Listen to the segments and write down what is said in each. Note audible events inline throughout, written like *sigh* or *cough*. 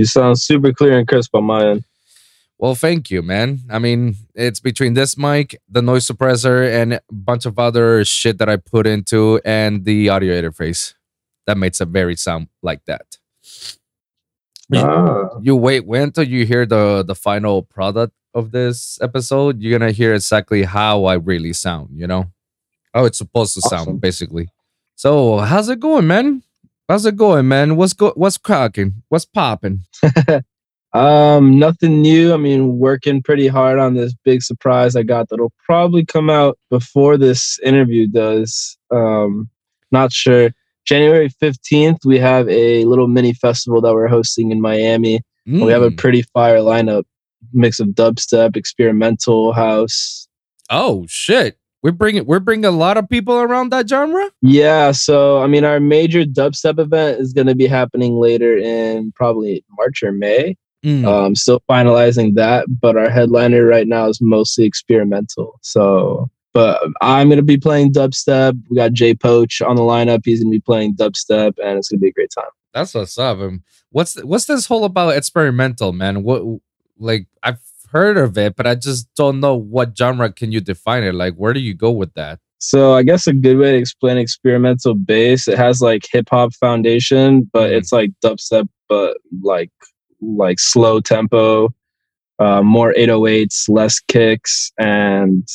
You sound super clear and crisp on my end. Well, thank you, man. I mean, it's between this mic, the noise suppressor, and a bunch of other shit that I put into, and the audio interface that makes a very sound like that. Ah. You wait, wait until you hear the the final product of this episode. You're gonna hear exactly how I really sound. You know, how it's supposed to Awesome. sound, basically. So, how's it going, man? How's it going, man? What's go? What's cracking? What's popping? *laughs* Um, nothing new. I mean, working pretty hard on this big surprise I got that'll probably come out before this interview does. Um, not sure. January 15th, we have a little mini festival that we're hosting in Miami. We have a Mm. pretty fire lineup mix of dubstep, experimental house. oh shit. We're bringing we're bringing a lot of people around that genre. Yeah, so I mean, our major dubstep event is going to be happening later in probably March or May. Mm. Um, still finalizing that, but our headliner right now is mostly experimental. So, but I'm gonna be playing dubstep. We got Jay Poach on the lineup. He's gonna be playing dubstep, and it's gonna be a great time. That's what's up. Um, What's what's this whole about experimental, man? What like I've heard of it, but I just don't know what genre can you define it. Like, where do you go with that? So I guess a good way to explain experimental bass, it has like hip hop foundation, but Mhm. it's like dubstep, but like like slow tempo, uh, more 808s, less kicks, and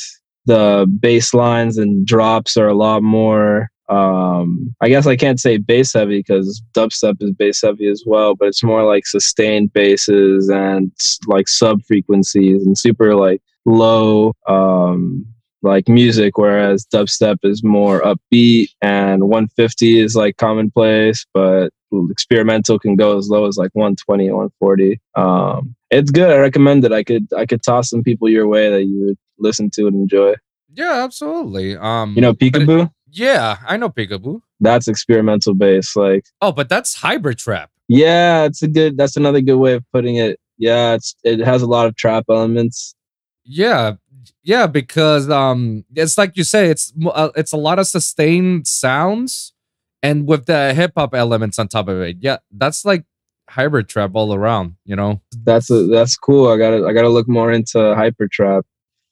the bass lines and drops are a lot more. Um, I guess I can't say bass heavy because dubstep is bass heavy as well, but it's more like sustained basses and like sub frequencies and super like low um like music, whereas dubstep is more upbeat and 150 is like commonplace, but experimental can go as low as like 120 140. Um, it's good. I recommend it. I could I could toss some people your way that you would listen to and enjoy. Yeah, absolutely. Um, You know, Peekaboo. Yeah, I know Peekaboo. That's experimental bass. Like, Oh, but that's hybrid trap. yeah, it's a good. That's another good way of putting it. Yeah, it's it has a lot of trap elements. Yeah, yeah, because um, it's like you say, it's uh, it's a lot of sustained sounds, and with the hip hop elements on top of it. Yeah, that's like hybrid trap all around. You know. That's a, that's cool. I gotta I gotta look more into hyper trap.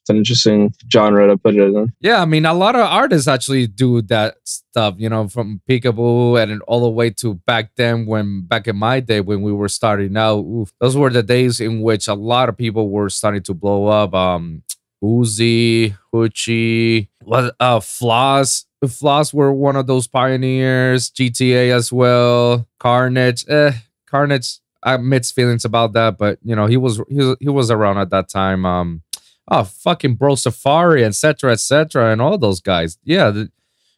It's an interesting genre to put it in. Yeah, I mean, a lot of artists actually do that stuff, you know, from Peekaboo and all the way to back then when back in my day when we were starting out. Oof, those were the days in which a lot of people were starting to blow up. Um, Uzi, Hoochie, what uh Floss. Floss were one of those pioneers, GTA as well, Carnage. Eh, Carnage, I mixed feelings about that, but you know, he was he was, he was around at that time. Um oh fucking bro safari etc etc and all those guys yeah the,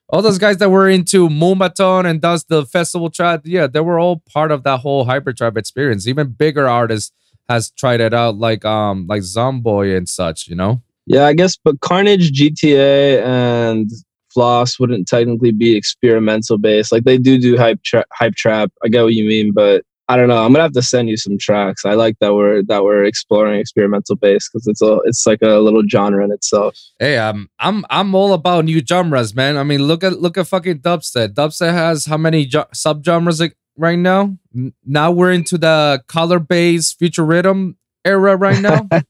all those guys that were into Moombahton and does the festival trap yeah they were all part of that whole hypertrap experience even bigger artists has tried it out like um like zomboy and such you know Yeah, I guess, but Carnage, GTA, and Floss wouldn't technically be experimental based. Like they do do hype tra- hype trap. I get what you mean, but I don't know. I'm gonna have to send you some tracks. I like that we're that we're exploring experimental bass because it's a it's like a little genre in itself. hey um i'm i'm all about new genres man i mean look at look at fucking dubstep dubstep has how many jo- subgenres like, right now now we're into the color bass future riddim era right now *laughs*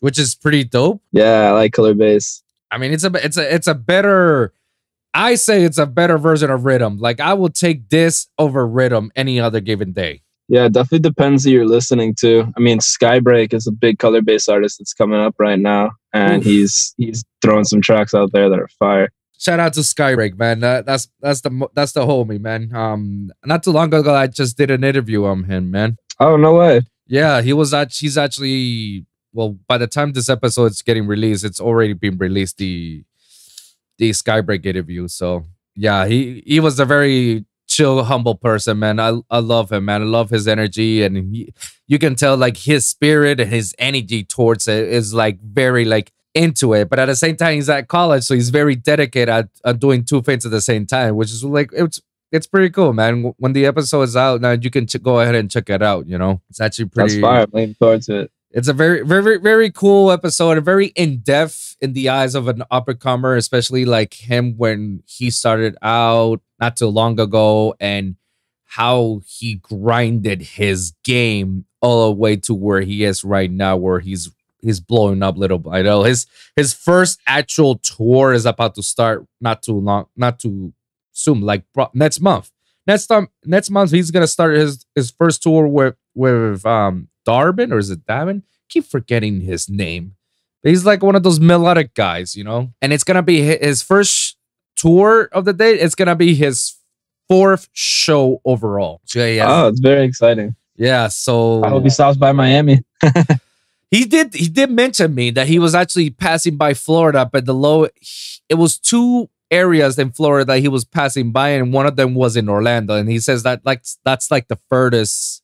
which is pretty dope Yeah, I like color bass. I mean, it's a it's a it's a better. I say it's a better version of riddim. Like I will take this over riddim any other given day. Yeah, it definitely depends who you're listening to. I mean, Skybreak is a big color bass artist that's coming up right now, and Oof. he's he's throwing some tracks out there that are fire. Shout out to Skybreak, man. That, that's that's the that's the homie, man. Um, not too long ago, I just did an interview on him, man. Oh no way! Yeah, he was at. He's actually well. By the time this episode is getting released, it's already been released. The the Skybreak interview. So yeah, he he was a very chill, humble person, man. I I love him, man. I love his energy, and he, you can tell like his spirit and his energy towards it is like very like into it. But at the same time, he's at college, so he's very dedicated at, at doing two things at the same time, which is like it's it's pretty cool, man. When the episode is out, now you can ch- go ahead and check it out. You know, it's actually pretty. That's fire. I'm looking forward to it. It's a very, very, very cool episode. Very in depth in the eyes of an up and comer, especially like him when he started out not too long ago, and how he grinded his game all the way to where he is right now, where he's he's blowing up little by little. His his first actual tour is about to start not too long, not too soon, like next month. Next time, next month he's gonna start his his first tour with with um Darbin or is it Davin? Keep forgetting his name. He's like one of those melodic guys, you know. And it's gonna be his first tour of the day. It's gonna be his fourth show overall. So yeah, oh, it's very exciting. Yeah, so I hope he stops by Miami. *laughs* he did. He did mention me that he was actually passing by Florida, but the low. It was two areas in Florida that he was passing by, and one of them was in Orlando. And he says that like that's like the furthest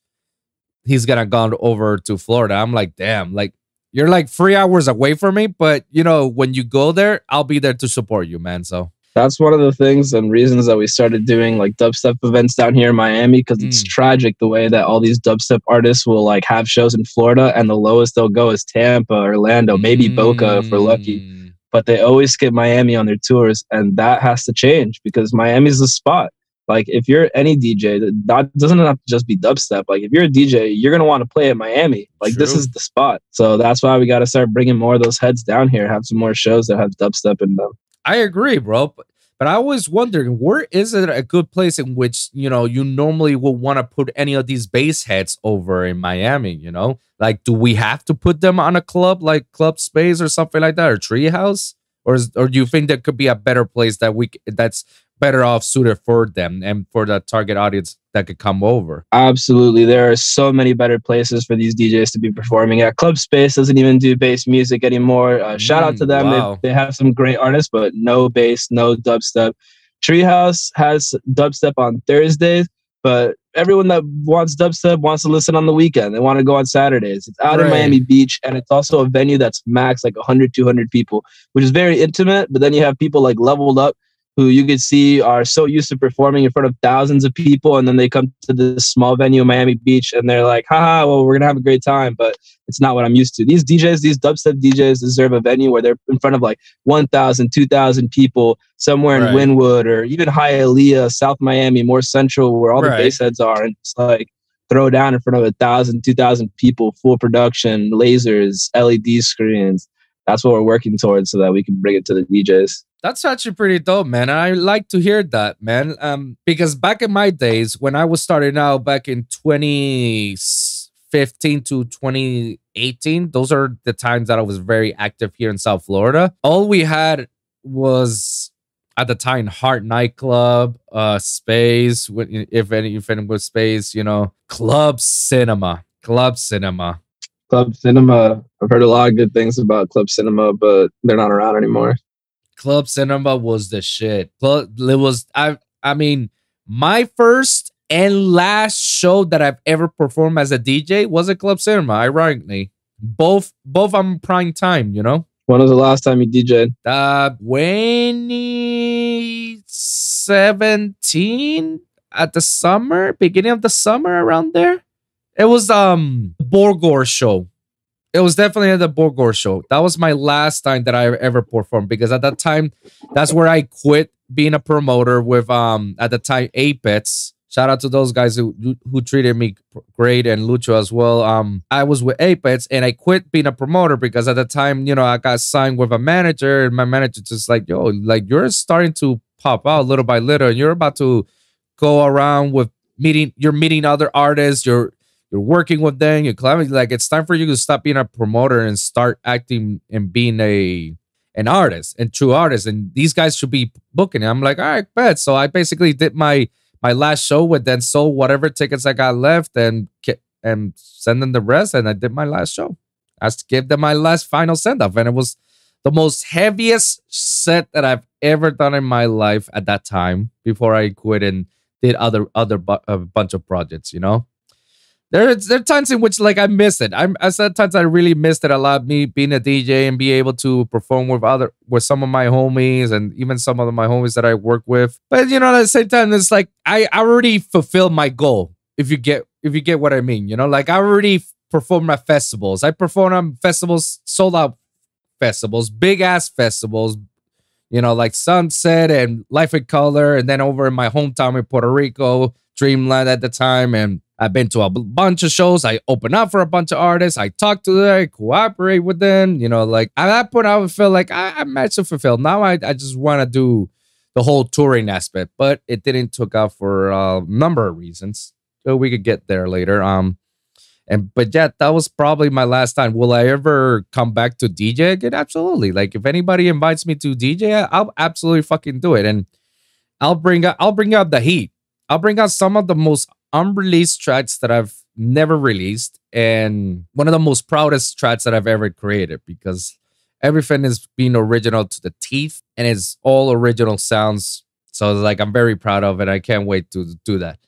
he's gonna gone over to Florida. I'm like, damn, like you're like three hours away from me, but you know when you go there, I'll be there to support you, man. So that's one of the things and reasons that we started doing like dubstep events down here in Miami because it's mm. tragic the way that all these dubstep artists will like have shows in Florida and the lowest they'll go is Tampa, Orlando, maybe mm. Boca if we're lucky. Mm. But they always skip Miami on their tours, and that has to change because Miami's the spot. Like if you're any DJ, that doesn't have to just be dubstep. Like if you're a DJ, you're gonna want to play at Miami. Like True. this is the spot. So that's why we got to start bringing more of those heads down here. Have some more shows that have dubstep in them. I agree, bro. But, but I was wondering, where is it a good place in which you know you normally would want to put any of these bass heads over in Miami. You know, like do we have to put them on a club like Club Space or something like that or Treehouse? Or, is, or do you think there could be a better place that we that's better off suited for them and for the target audience that could come over. Absolutely. There are so many better places for these DJs to be performing at. Club Space doesn't even do bass music anymore. Uh, shout out to mm, them. Wow. They, they have some great artists, but no bass, no dubstep. Treehouse has dubstep on Thursdays, but everyone that wants dubstep wants to listen on the weekend. They want to go on Saturdays. It's out right. in Miami Beach, and it's also a venue that's max like 100, 200 people, which is very intimate. But then you have people like leveled up who you could see are so used to performing in front of thousands of people and then they come to this small venue in Miami Beach and they're like, haha, well, we're gonna have a great time, but it's not what I'm used to. These DJs, these dubstep DJs deserve a venue where they're in front of like 1,000, 2,000 people somewhere right. in Wynwood or even Hialeah, South Miami, more central where all right. the bass heads are. And it's like throw down in front of a thousand, two thousand people, full production, lasers, LED screens. That's what we're working towards so that we can bring it to the DJs. That's actually pretty dope, man. I like to hear that, man. Um, because back in my days when I was starting out back in 2015 to 2018, those are the times that I was very active here in South Florida. All we had was at the time Heart Nightclub, uh, Space, if any, if any was Space, you know, Club Cinema, Club Cinema. Club Cinema. I've heard a lot of good things about Club Cinema, but they're not around anymore. Club Cinema was the shit. Club, it was I I mean, my first and last show that I've ever performed as a DJ was at Club Cinema, ironically. Both both on prime time, you know? When was the last time you DJed? Uh 2017 at the summer, beginning of the summer around there. It was um Borgore show. It was definitely at the Borgore show. That was my last time that I ever performed because at that time, that's where I quit being a promoter with um at the time Apex. Shout out to those guys who who treated me great and Lucho as well. Um, I was with Apex and I quit being a promoter because at the time, you know, I got signed with a manager and my manager just like, yo, like you're starting to pop out little by little and you're about to go around with meeting. You're meeting other artists. You're you're working with them, you're climbing. Like it's time for you to stop being a promoter and start acting and being a an artist and true artist. And these guys should be booking. It. I'm like, all right, bet. So I basically did my my last show with then sold whatever tickets I got left and and send them the rest. And I did my last show. I gave them my last final send off, and it was the most heaviest set that I've ever done in my life at that time before I quit and did other other bu- a bunch of projects. You know, there, there are times in which like I miss it. I'm I said times I really missed it a lot. Me being a DJ and be able to perform with other with some of my homies and even some of my homies that I work with. But you know, at the same time, it's like I already fulfilled my goal. If you get if you get what I mean, you know, like I already performed at festivals. I performed on festivals, sold out festivals, big ass festivals. You know, like Sunset and Life in Color, and then over in my hometown in Puerto Rico, Dreamland at the time, and I've been to a bunch of shows. I open up for a bunch of artists. I talk to them, I cooperate with them. You know, like at that point, I would feel like I, I'm actually fulfilled. Now I, I just want to do the whole touring aspect, but it didn't took off for a number of reasons. So we could get there later. Um, and but yeah, that was probably my last time. Will I ever come back to DJ again? Absolutely. Like if anybody invites me to DJ, I'll absolutely fucking do it. And I'll bring up, I'll bring up the heat. I'll bring out some of the most unreleased tracks that I've never released and one of the most proudest tracks that I've ever created because everything is being original to the teeth and it's all original sounds. So it's like I'm very proud of it. I can't wait to do that.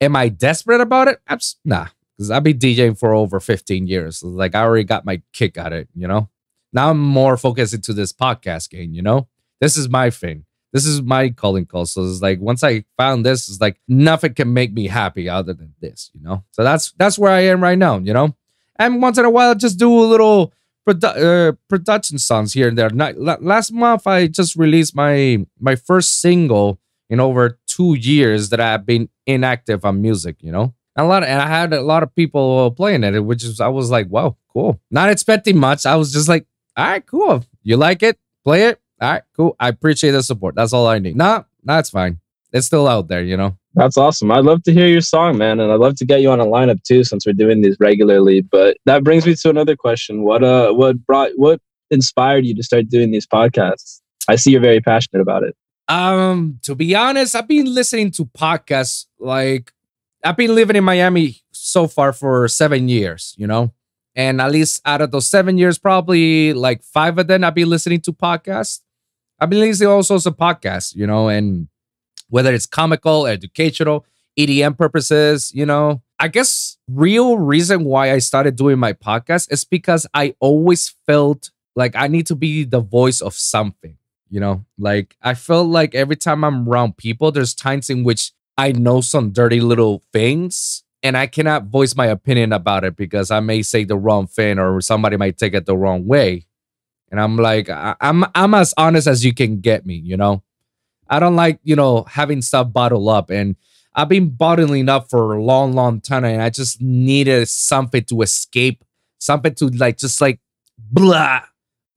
Am I desperate about it? Nah, because I've been DJing for over 15 years. Like I already got my kick at it, you know? Now I'm more focused into this podcast game, you know? This is my thing. This is my calling call. So it's like once I found this, it's like nothing can make me happy other than this, you know? So that's that's where I am right now, you know? And once in a while, just do a little produ- uh, production songs here and there. Not, last month, I just released my my first single in over two years that I've been inactive on music, you know? a lot of, and I had a lot of people playing it, which is I was like, wow, cool. Not expecting much. I was just like, all right, cool. You like it? Play it. All right, cool. I appreciate the support. That's all I need. Nah, that's fine. It's still out there, you know. That's awesome. I'd love to hear your song, man, and I'd love to get you on a lineup too, since we're doing these regularly. But that brings me to another question: What uh, what brought, what inspired you to start doing these podcasts? I see you're very passionate about it. Um, to be honest, I've been listening to podcasts like I've been living in Miami so far for seven years, you know, and at least out of those seven years, probably like five of them I've been listening to podcasts. I've been listening also to podcasts, you know, and whether it's comical, educational, EDM purposes, you know. I guess real reason why I started doing my podcast is because I always felt like I need to be the voice of something, you know. Like I felt like every time I'm around people, there's times in which I know some dirty little things and I cannot voice my opinion about it because I may say the wrong thing or somebody might take it the wrong way. And I'm like, I, am I'm, I'm as honest as you can get me, you know. I don't like, you know, having stuff bottled up. And I've been bottling up for a long, long time, and I just needed something to escape, something to like, just like, blah,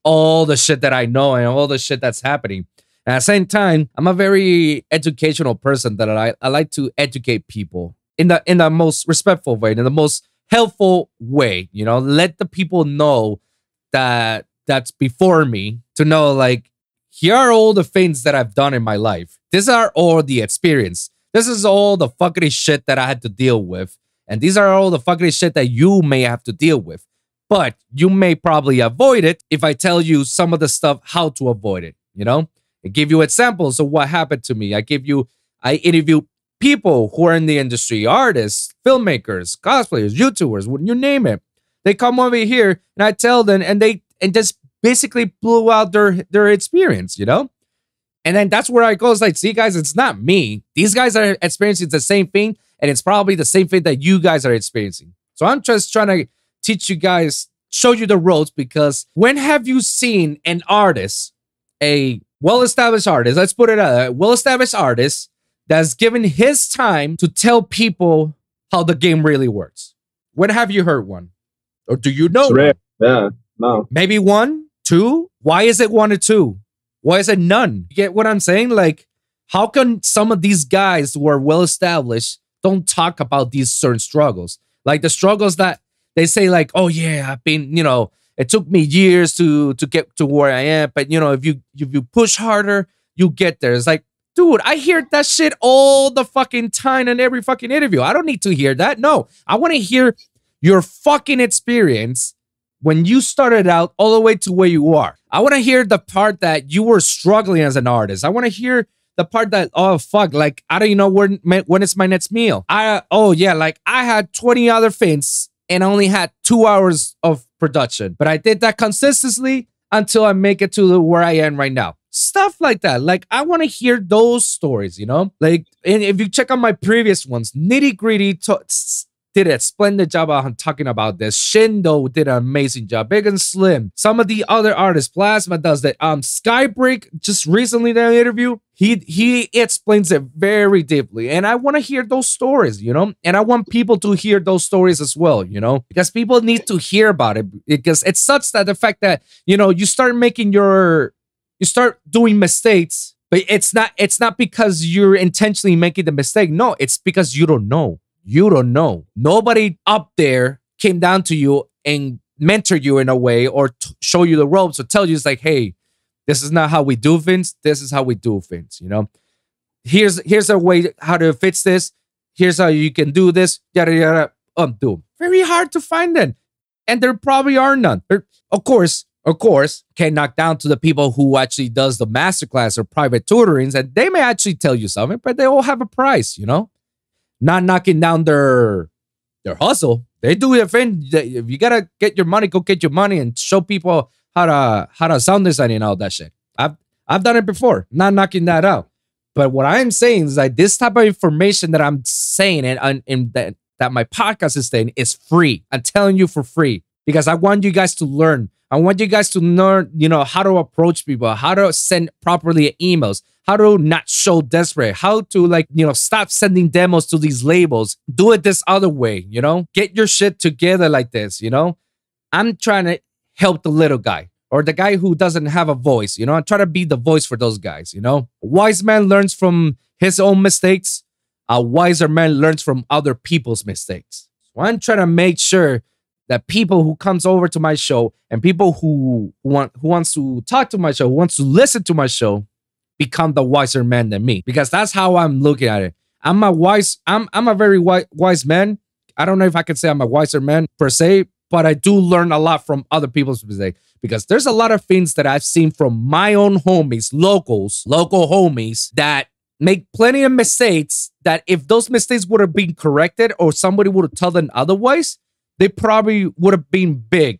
all the shit that I know and all the shit that's happening. At the same time, I'm a very educational person that I, I like to educate people in the in the most respectful way, in the most helpful way. You know, let the people know that that's before me to know like here are all the things that I've done in my life. These are all the experience. This is all the fucking shit that I had to deal with. And these are all the fucking shit that you may have to deal with. But you may probably avoid it if I tell you some of the stuff how to avoid it, you know? I give you examples of what happened to me. I give you, I interview people who are in the industry, artists, filmmakers, cosplayers, YouTubers, you name it. They come over here and I tell them and they and just basically blew out their their experience, you know? And then that's where I go. It's like, see, guys, it's not me. These guys are experiencing the same thing, and it's probably the same thing that you guys are experiencing. So I'm just trying to teach you guys, show you the roads, because when have you seen an artist, a well established artist, let's put it out, A well established artist that's given his time to tell people how the game really works. When have you heard one? Or do you know? One? Yeah, no. Maybe one, two. Why is it one or two? Why is it none? You get what I'm saying? Like, how can some of these guys who are well established don't talk about these certain struggles? Like the struggles that they say, like, oh yeah, I've been, you know, it took me years to to get to where I am, but you know, if you if you push harder, you get there. It's like, dude, I hear that shit all the fucking time in every fucking interview. I don't need to hear that. No, I want to hear your fucking experience when you started out all the way to where you are. I want to hear the part that you were struggling as an artist. I want to hear the part that oh fuck like I don't even know when when it's my next meal. I oh yeah like I had 20 other things and I only had 2 hours of production. But I did that consistently until I make it to where I am right now. Stuff like that. Like I want to hear those stories, you know? Like and if you check out my previous ones, nitty gritty to- did a splendid job on talking about this. Shindo did an amazing job. Big and Slim. Some of the other artists, Plasma does that. Um, Skybreak just recently did an interview. He he explains it very deeply, and I want to hear those stories, you know. And I want people to hear those stories as well, you know, because people need to hear about it. Because it's such that the fact that you know you start making your you start doing mistakes but it's not it's not because you're intentionally making the mistake no it's because you don't know you don't know. Nobody up there came down to you and mentor you in a way or t- show you the ropes or tell you it's like hey this is not how we do things. This is how we do things you know? Here's here's a way how to fix this. Here's how you can do this. Yada yada um do. Very hard to find them. And there probably are none. There, of course of course, can knock down to the people who actually does the masterclass or private tutorings, and they may actually tell you something, but they all have a price, you know. Not knocking down their their hustle. They do their thing. If you gotta get your money, go get your money and show people how to how to sound design and all that shit. I've I've done it before. Not knocking that out. But what I'm saying is like this type of information that I'm saying and, and that, that my podcast is saying is free. I'm telling you for free because I want you guys to learn I want you guys to learn, you know, how to approach people, how to send properly emails, how to not show desperate, how to like, you know, stop sending demos to these labels. Do it this other way, you know? Get your shit together like this, you know? I'm trying to help the little guy or the guy who doesn't have a voice, you know? I try to be the voice for those guys, you know? A wise man learns from his own mistakes. A wiser man learns from other people's mistakes. So I'm trying to make sure that people who comes over to my show and people who want who wants to talk to my show, who wants to listen to my show, become the wiser man than me. Because that's how I'm looking at it. I'm a wise, I'm I'm a very wise, wise man. I don't know if I can say I'm a wiser man per se, but I do learn a lot from other people's mistakes. Because there's a lot of things that I've seen from my own homies, locals, local homies that make plenty of mistakes that if those mistakes would have been corrected or somebody would have told them otherwise, they probably would have been big.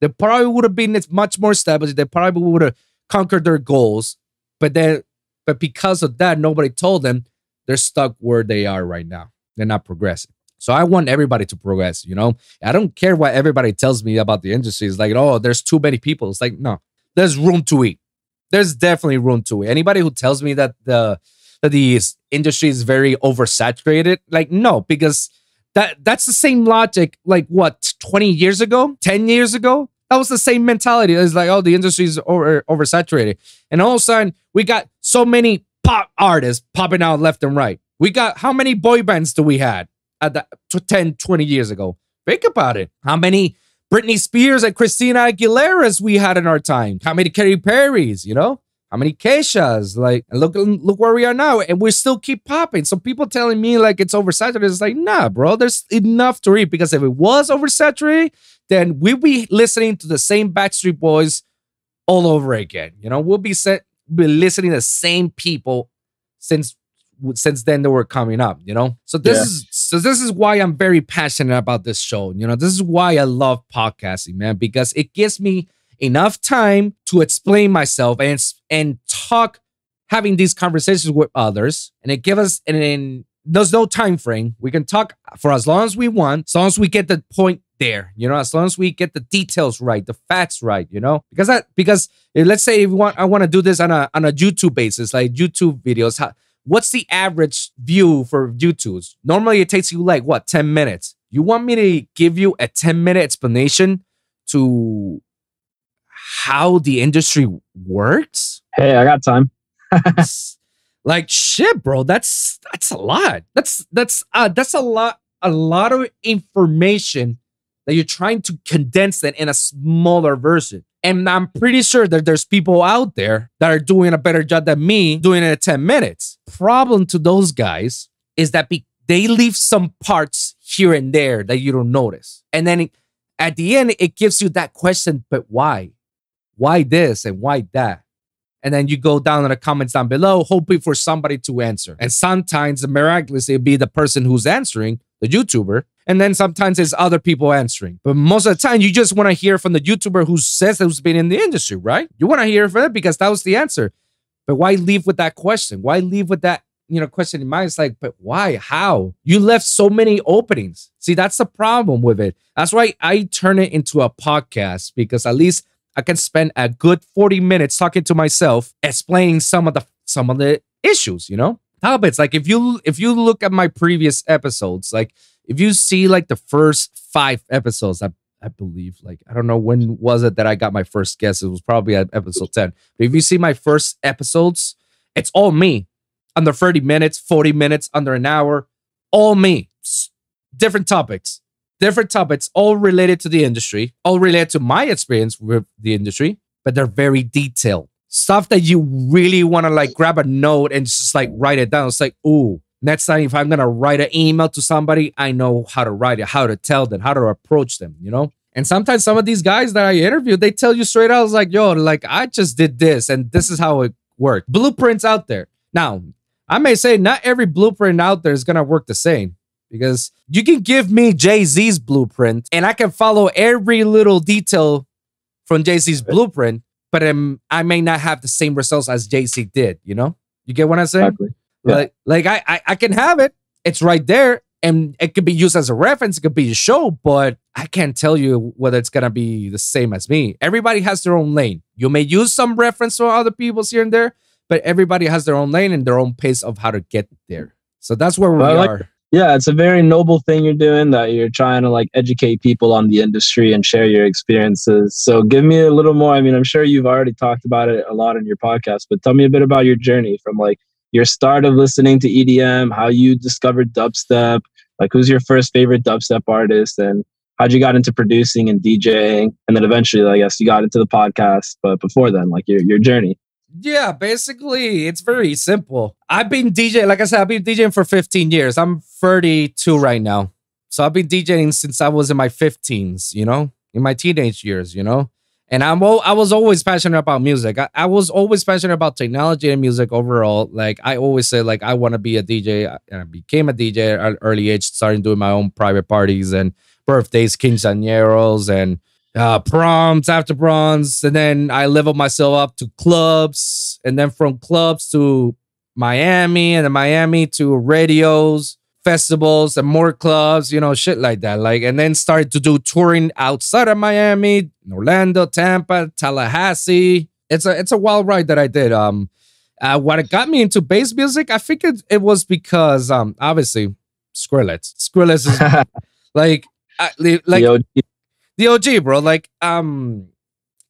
They probably would have been much more established. They probably would have conquered their goals. But then, but because of that, nobody told them they're stuck where they are right now. They're not progressing. So I want everybody to progress, you know? I don't care what everybody tells me about the industry. It's like, oh, there's too many people. It's like, no, there's room to eat. There's definitely room to eat. Anybody who tells me that the that the industry is very oversaturated, like, no, because that that's the same logic like what 20 years ago 10 years ago that was the same mentality. It's like oh the industry is over oversaturated. And all of a sudden we got so many pop artists popping out left and right. We got how many boy bands do we had at the 10 20 years ago? Think about it. How many Britney Spears and Christina Aguilera's we had in our time? How many Katy Perry's you know how many Keshas? Like, look, look where we are now, and we still keep popping. So people telling me like it's oversaturated, it's like, nah, bro. There's enough to read because if it was oversaturated, then we'd be listening to the same Backstreet Boys all over again. You know, we'll be set, be listening to the same people since since then they were coming up. You know, so this yeah. is so this is why I'm very passionate about this show. You know, this is why I love podcasting, man, because it gives me enough time to explain myself and and talk having these conversations with others. And it give us and then there's no time frame. We can talk for as long as we want as long as we get the point there you know as long as we get the details right the facts right you know? Because that because let's say if we want i want to do this on a on a youtube basis like youtube videos how, what's the average view for youtube's normally it takes you like what 10 minutes? You want me to give you a 10 minute explanation to how the industry works? Hey, I got time. *laughs* like shit, bro. That's that's a lot. That's that's uh that's a lot a lot of information that you're trying to condense that in a smaller version. And I'm pretty sure that there's people out there that are doing a better job than me doing it in 10 minutes. Problem to those guys is that be- they leave some parts here and there that you don't notice. And then at the end, it gives you that question, but why? Why this and why that? And then you go down in the comments down below, hoping for somebody to answer. And sometimes miraculously it'll be the person who's answering, the YouTuber. And then sometimes it's other people answering. But most of the time, you just want to hear from the YouTuber who says who's been in the industry, right? You want to hear from it because that was the answer. But why leave with that question? Why leave with that you know, question in mind It's like, but why? How? You left so many openings. See, that's the problem with it. That's why I turn it into a podcast because at least I can spend a good 40 minutes talking to myself, explaining some of the some of the issues, you know? Habits. Like if you if you look at my previous episodes, like if you see like the first five episodes, I I believe like I don't know when was it that I got my first guest. It was probably at episode 10. But if you see my first episodes, it's all me. Under 30 minutes, 40 minutes, under an hour, all me. Different topics. Different topics, all related to the industry, all related to my experience with the industry, but they're very detailed. Stuff that you really want to like grab a note and just like write it down. It's like, ooh, next time if I'm gonna write an email to somebody, I know how to write it, how to tell them, how to approach them, you know? And sometimes some of these guys that I interviewed, they tell you straight out, like, yo, like I just did this and this is how it worked. Blueprints out there. Now, I may say not every blueprint out there is gonna work the same because you can give me Jay Z's blueprint and I can follow every little detail from Jay Z's blueprint, but um, I may not have the same results as Jay Z did. You know, you get what I'm saying? Exactly. Yeah. Like, like I, I, I can have it. It's right there, and it could be used as a reference. It could be a show, but I can't tell you whether it's gonna be the same as me. Everybody has their own lane. You may use some reference from other people's here and there, but everybody has their own lane and their own pace of how to get there. So that's where we like- are. Yeah, it's a very noble thing you're doing that you're trying to like educate people on the industry and share your experiences. So give me a little more. I mean, I'm sure you've already talked about it a lot in your podcast, but tell me a bit about your journey from like your start of listening to EDM, how you discovered dubstep, like who's your first favorite dubstep artist and how'd you got into producing and DJing and then eventually I guess you got into the podcast, but before then like your your journey. Yeah, basically, it's very simple. I've been DJing, like I said, I've been DJing for 15 years. I'm 32 right now. So I've been DJing since I was in my 15s, you know, in my teenage years, you know. And I'm I was always passionate about music. I, I was always passionate about technology and music overall. Like I always said, like I want to be a DJ, and I became a DJ at an early age, starting doing my own private parties and birthdays, quinceañeros, and uh, proms after proms, and then I leveled myself up to clubs, and then from clubs to Miami, and then Miami to radios, festivals, and more clubs, you know, shit like that. Like, and then started to do touring outside of Miami, Orlando, Tampa, Tallahassee. It's a it's a wild ride that I did. Um, uh, what it got me into bass music, I think it, it was because um, obviously Skrillex. Skrillex is *laughs* like. I, like. The OG, bro. Like, um,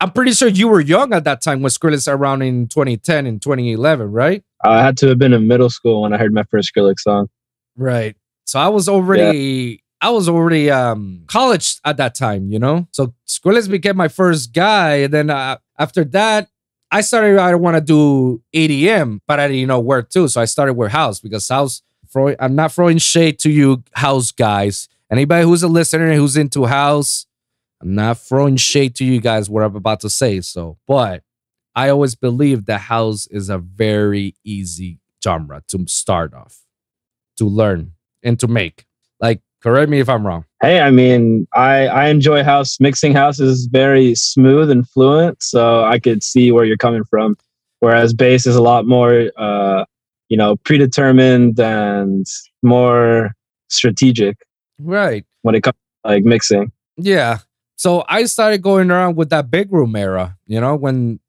I'm pretty sure you were young at that time when Skrillex around in 2010 and 2011, right? I had to have been in middle school when I heard my first Skrillex song. Right. So I was already, I was already um college at that time, you know. So Skrillex became my first guy, and then uh, after that, I started. I want to do EDM, but I didn't know where to. So I started with house because house. Throw, I'm not throwing shade to you, house guys. Anybody who's a listener who's into house, I'm not throwing shade to you guys what I'm about to say. So, but I always believe that house is a very easy genre to start off, to learn and to make. Like, correct me if I'm wrong. Hey, I mean, I I enjoy house. Mixing house is very smooth and fluent, so I could see where you're coming from. Whereas bass is a lot more, uh, you know, predetermined and more strategic Right. when it comes to like mixing. Yeah. So I started going around with that big room era, you know, when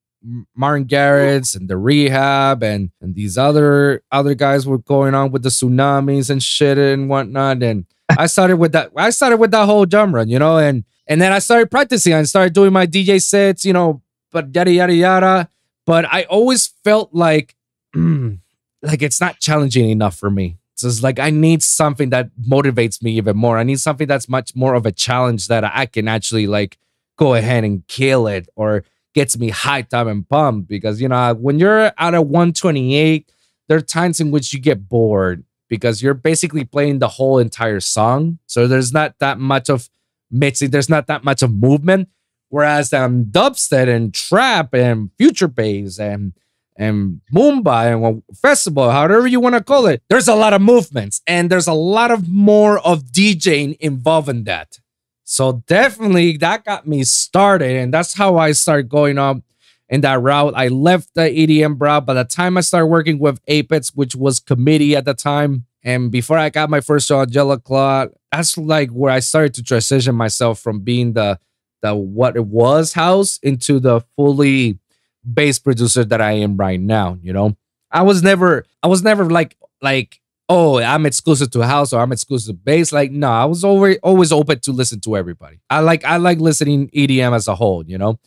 Martin Garrix and the rehab and and these other other guys were going on with the tsunamis and shit and whatnot. And I started with that. I started with that whole drum run, you know, and and then I started practicing. I started doing my DJ sets, you know, but yada yada yada. But I always felt like *clears throat* like it's not challenging enough for me. So it's like I need something that motivates me even more. I need something that's much more of a challenge that I can actually like go ahead and kill it or gets me hyped up and pumped. Because you know, when you're at a 128, there are times in which you get bored because you're basically playing the whole entire song. So there's not that much of mixing, there's not that much of movement. Whereas um dubstep and trap and future bass and and Mumbai and festival, however you want to call it, there's a lot of movements and there's a lot of more of DJing involved in that. So definitely that got me started, and that's how I started going up in that route. I left the EDM route by the time I started working with Apex, which was committee at the time. And before I got my first show Yellow Claw, that's like where I started to transition myself from being the the what it was house into the fully bass producer that I am right now. You know, I was never I was never like like oh I'm exclusive to house or I'm exclusive to bass. Like no, I was always always open to listen to everybody. I like I like listening EDM as a whole. You know,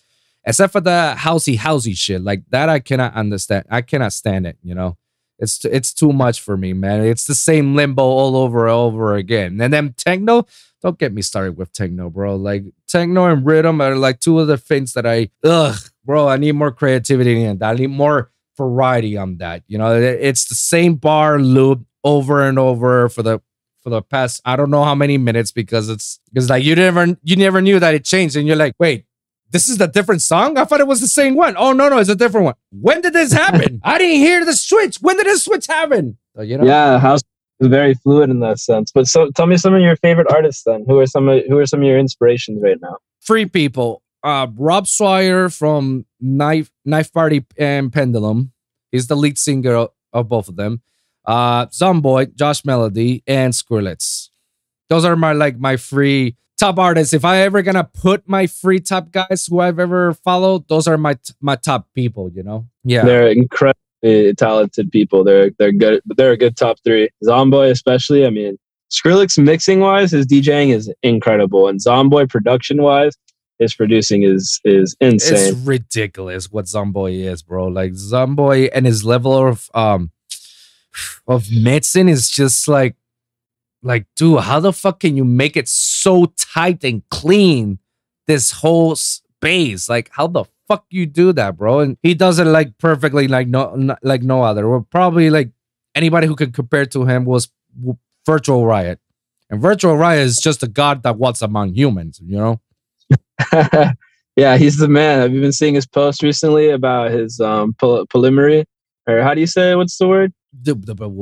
except for the housey housey shit like that. I cannot understand. I cannot stand it. You know. It's it's too much for me, man. It's the same limbo all over and over again. And then techno, don't get me started with techno, bro. Like techno and riddim are like two of the things that I ugh, bro. I need more creativity in that. I need more variety on that. You know, it's the same bar loop over and over for the for the past I don't know how many minutes because it's because like you never you never knew that it changed and you're like, wait, this is a different song? I thought it was the same one. Oh no, no, it's a different one. When did this happen? *laughs* I didn't hear the switch. When did this switch happen? So, you know? Yeah, house is very fluid in that sense. But so tell me some of your favorite artists then. Who are some of who are some of your inspirations right now? Free people. Uh Rob Swire from Knife Knife Party and Pendulum. He's the lead singer of both of them. Uh Zomboy, Josh Mellody, and Skrillex. Those are my like my three top artists. If I ever gonna put my free top guys who I've ever followed, those are my my top people. You know, yeah, they're incredibly talented people. They're they're good. They're a good top three. Zomboy, especially. I mean, Skrillex mixing wise, his DJing is incredible, and Zomboy production wise, his producing is is insane. It's ridiculous what Zomboy is, bro. Like Zomboy and his level of um of mixing is just like like, dude, how the fuck can you make it so tight and clean this whole space? Like, how the fuck you do that, bro? And he does it like perfectly, like no, like no other. Well, probably like anybody who could compare to him was Virtual Riot, and Virtual Riot is just a god that walks among humans, you know. *laughs* yeah, he's the man. Have you been seeing his post recently about his um poly- polymery, or how do you say? What's the word?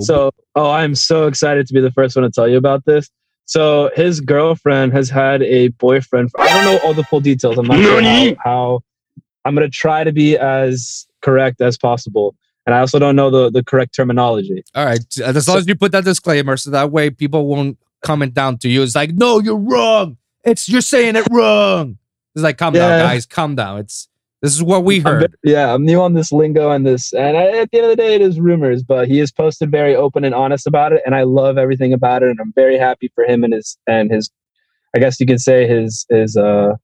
So, oh, I'm so excited to be the first one to tell you about this. So, his girlfriend has had a boyfriend. For, I don't know all the full details. I'm not sure how, how I'm going to try to be as correct as possible. And I also don't know the, the correct terminology. All right. As long so, as you put that disclaimer, so that way people won't comment down to you. It's like, no, you're wrong. It's you're saying it wrong. It's like, calm yeah. down, guys. Calm down. It's this is what we heard. I'm, yeah, I'm new on this lingo and this, and I, at the end of the day, it is rumors. But he has posted very open and honest about it, and I love everything about it, and I'm very happy for him and his and his, I guess you could say his his uh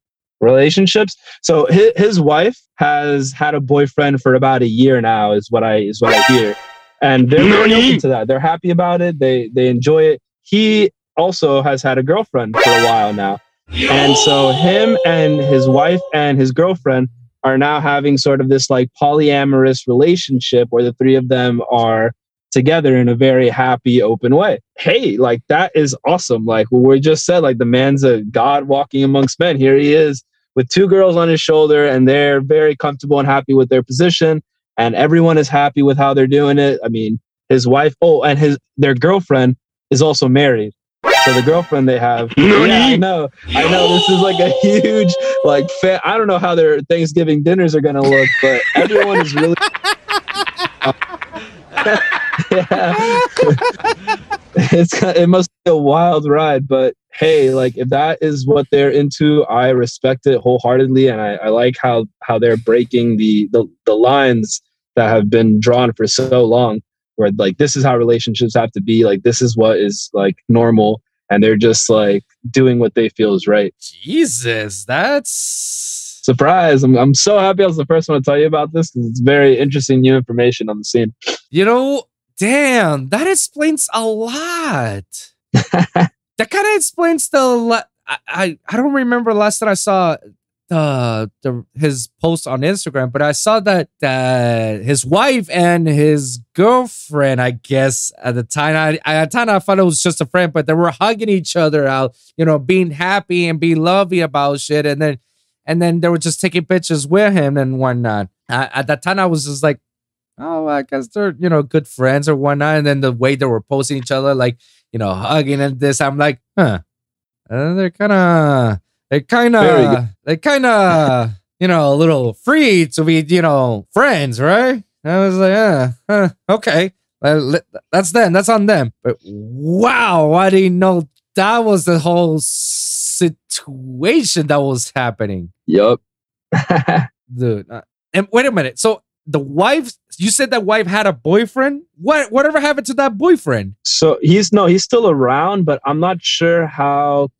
relationships. So his, his wife has had a boyfriend for about a year now, is what I is what I hear, and they're very open to that. They're happy about it. They they enjoy it. He also has had a girlfriend for a while now. And so him and his wife and his girlfriend are now having sort of this like polyamorous relationship where the three of them are together in a very happy, open way. Hey, like that is awesome. Like we just said, like the man's a god walking amongst men. Here he is with two girls on his shoulder, and they're very comfortable and happy with their position. And everyone is happy with how they're doing it. I mean, his wife, oh, and his their girlfriend is also married. So the girlfriend they have, *laughs* yeah, I know, I know. This is like a huge, like, fa- I don't know how their Thanksgiving dinners are gonna look, but *laughs* everyone is really. yeah. *laughs* it's it must be a wild ride, but hey, like if that is what they're into, I respect it wholeheartedly, and I, I like how how they're breaking the, the the lines that have been drawn for so long where like this is how relationships have to be like this is what is like normal and they're just like doing what they feel is right. Jesus, that's surprise! I'm I'm so happy I was the first one to tell you about this because it's very interesting new information on the scene. You know, damn, that explains a lot. *laughs* that kind of explains the. I, I I don't remember last time I saw the the his post on Instagram, but I saw that that his wife and his girlfriend, I guess at the time, I, I at the time I thought it was just a friend, but they were hugging each other out, you know, being happy and being lovey about shit, and then and then they were just taking pictures with him and whatnot. I, at that time, I was just like, oh, I guess they're you know good friends or whatnot, and then the way they were posting each other, like you know, hugging and this, I'm like, huh, uh, they're kind of they kind of, they kind of, *laughs* you know, a little free to be, you know, friends, right? I was like, yeah, huh, okay. Uh, that's them. That's on them. But wow, I didn't know that was the whole situation that was happening. Yup. *laughs* Dude. Uh, and wait a minute. So the wife, you said that wife had a boyfriend. What whatever happened to that boyfriend? So he's no, he's still around, but I'm not sure how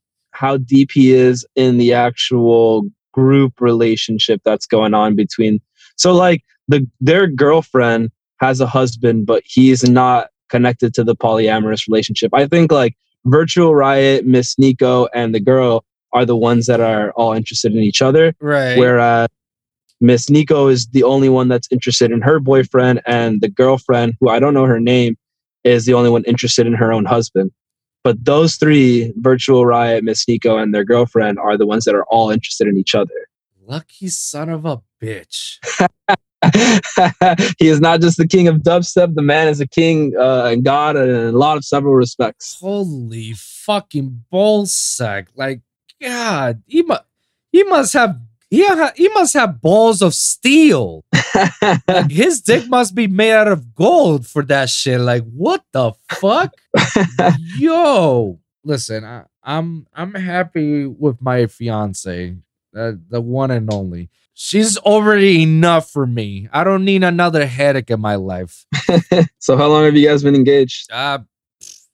how deep he is in the actual group relationship that's going on between. So like the their girlfriend has a husband, but he's not connected to the polyamorous relationship. I think like Virtual Riot, Miss Nico, and the girl are the ones that are all interested in each other. Right. Whereas Miss Nico is the only one that's interested in her boyfriend, and the girlfriend, who I don't know her name, is the only one interested in her own husband. But those three, Virtual Riot, Miss Nico, and their girlfriend, are the ones that are all interested in each other. Lucky son of a bitch. *laughs* he is not just the king of dubstep. The man is a king uh, and God in a lot of several respects. Holy fucking ballsack! Like, God, he must he must have he, ha- he must have balls of steel. *laughs* like, his dick must be made out of gold for that shit. Like, what the fuck? *laughs* Yo, listen, I, I'm I'm happy with my fiance, uh, the one and only. She's already enough for me. I don't need another headache in my life. *laughs* so how long have you guys been engaged? Uh,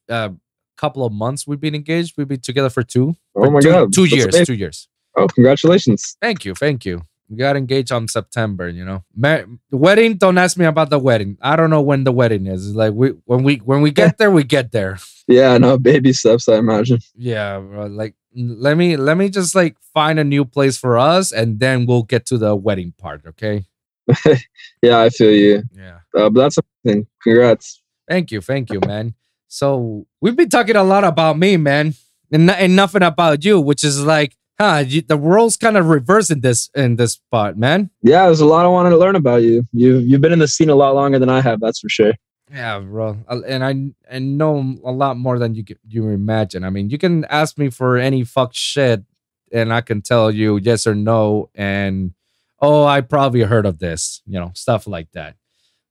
a uh, couple of months we've been engaged. We've been together for two. Oh my two, god, two years. Amazing. Two years. Oh, congratulations! Thank you, thank you. We got engaged on September. You know, Mar- wedding. Don't ask me about the wedding. I don't know when the wedding is. It's like we when we when we *laughs* get there, we get there. Yeah, no baby steps. I imagine. Yeah, bro, like let me let me just like find a new place for us and then we'll get to the wedding part okay *laughs* yeah i feel you yeah uh, but that's amazing congrats thank you thank you man so we've been talking a lot about me man and, and nothing about you which is like huh you, the world's kind of reversing this in this part man yeah there's a lot i wanted to learn about you you've, you've been in the scene a lot longer than i have that's for sure yeah, bro, and I I know a lot more than you you imagine. I mean, you can ask me for any fuck shit, and I can tell you yes or no, and oh, I probably heard of this, you know, stuff like that.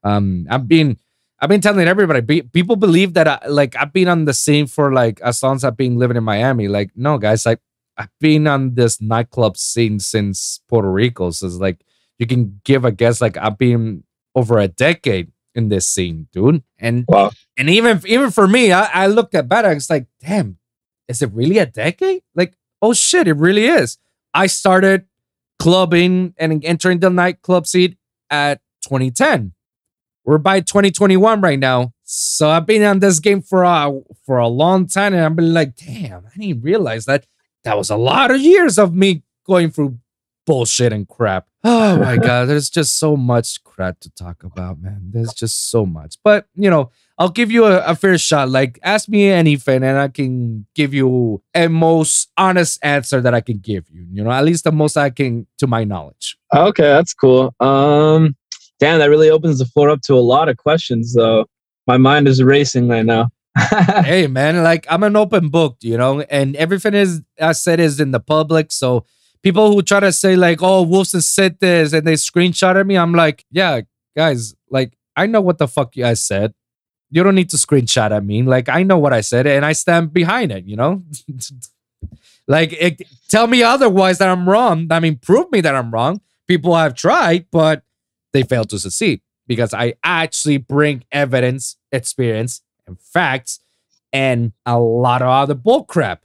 Um, I've been I've been telling everybody. Be, people believe that I, like I've been on the scene for like as long as I've been living in Miami. Like, no, guys, like I've been on this nightclub scene since Puerto Rico. So it's like you can give a guess. Like I've been over a decade in this scene, dude. And wow. and even even for me, I, I looked at better. It's like, damn, is it really a decade? Like, oh shit, it really is. I started clubbing and entering the nightclub scene at 2010. We're by 2021 right now. So I've been on this game for a for a long time, and I've been like, damn, I didn't realize that that was a lot of years of me going through bullshit and crap. *sighs* Oh my *laughs* god, there's just so much crap to talk about, man. There's just so much. But you know, I'll give you a, a, fair shot. Like, ask me anything, and I can give you a most honest answer that I can give you. You know, at least the most I can to my knowledge. Okay, that's cool. Um, damn, that really opens the floor up to a lot of questions. Though my mind is racing right now. *laughs* hey, man, like I'm an open book, you know, and everything is I said is in the public, so people who try to say like, "Oh, Wolvsun said this," and they screenshot at me. I'm like, yeah, guys, like I know what the fuck you guys said. You don't need to screenshot at me. Like I know what I said, and I stand behind it. You know, *laughs* like it, tell me otherwise that I'm wrong. I mean, prove me that I'm wrong. People have tried, but they failed to succeed because I actually bring evidence, experience, and facts, and a lot of other bullcrap.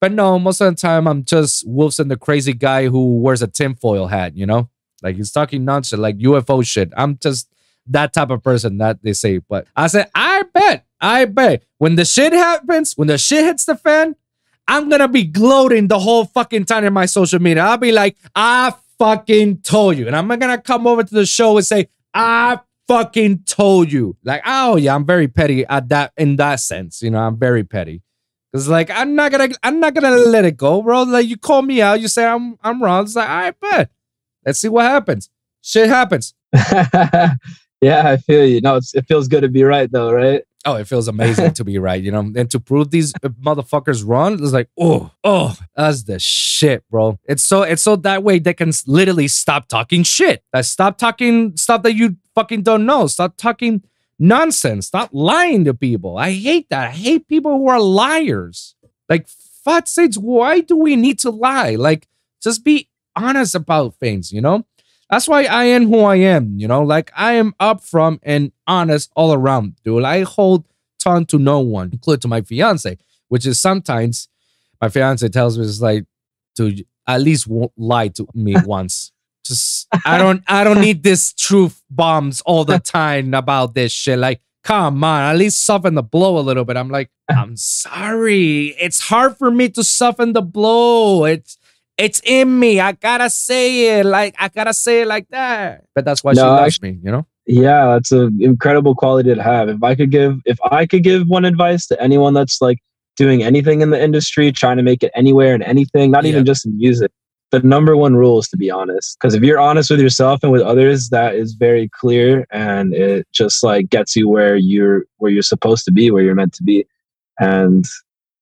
But no, most of the time I'm just Wolvsun the crazy guy who wears a tinfoil hat, you know? Like he's talking nonsense, like UFO shit. I'm just that type of person that they say. But I said, I bet, I bet when the shit happens, when the shit hits the fan, I'm gonna be gloating the whole fucking time in my social media. I'll be like, I fucking told you. And I'm gonna come over to the show and say, I fucking told you. Like, oh yeah, I'm very petty at that in that sense. You know, I'm very petty. Cause like I'm not gonna I'm not gonna let it go, bro. Like you call me out, you say I'm I'm wrong. It's like, all right, bet. Let's see what happens. Shit happens. *laughs* yeah, I feel you. No, it feels good to be right though, right? Oh, it feels amazing to be *laughs* right, you know, and to prove these motherfuckers wrong, it's like, oh, oh, that's the shit, bro. It's so, it's so that way they can literally stop talking shit. Like, stop talking stuff that you fucking don't know. Stop talking nonsense. Stop lying to people. I hate that. I hate people who are liars. Like, fuck sakes, why do we need to lie? Like, just be honest about things, you know? That's why I am who I am, you know? Like, I am upfront and honest all around, dude. I hold tongue to no one, including to my fiance, which is sometimes my fiance tells me, it's like, to at least lie to me *laughs* once. Just I don't I don't need this truth bombs all the *laughs* time about this shit. Like, come on, at least soften the blow a little bit. I'm like, *laughs* I'm sorry. It's hard for me to soften the blow. It's it's in me. I gotta say it. Like I gotta say it like that. But that's why no, she loves me, you know? Yeah, that's an incredible quality to have. If I could give if I could give one advice to anyone that's like doing anything in the industry, trying to make it anywhere and anything, not yeah. even just in music, the number one rule is to be honest because if you're honest with yourself and with others that is very clear and it just like gets you where you're where you're supposed to be where you're meant to be and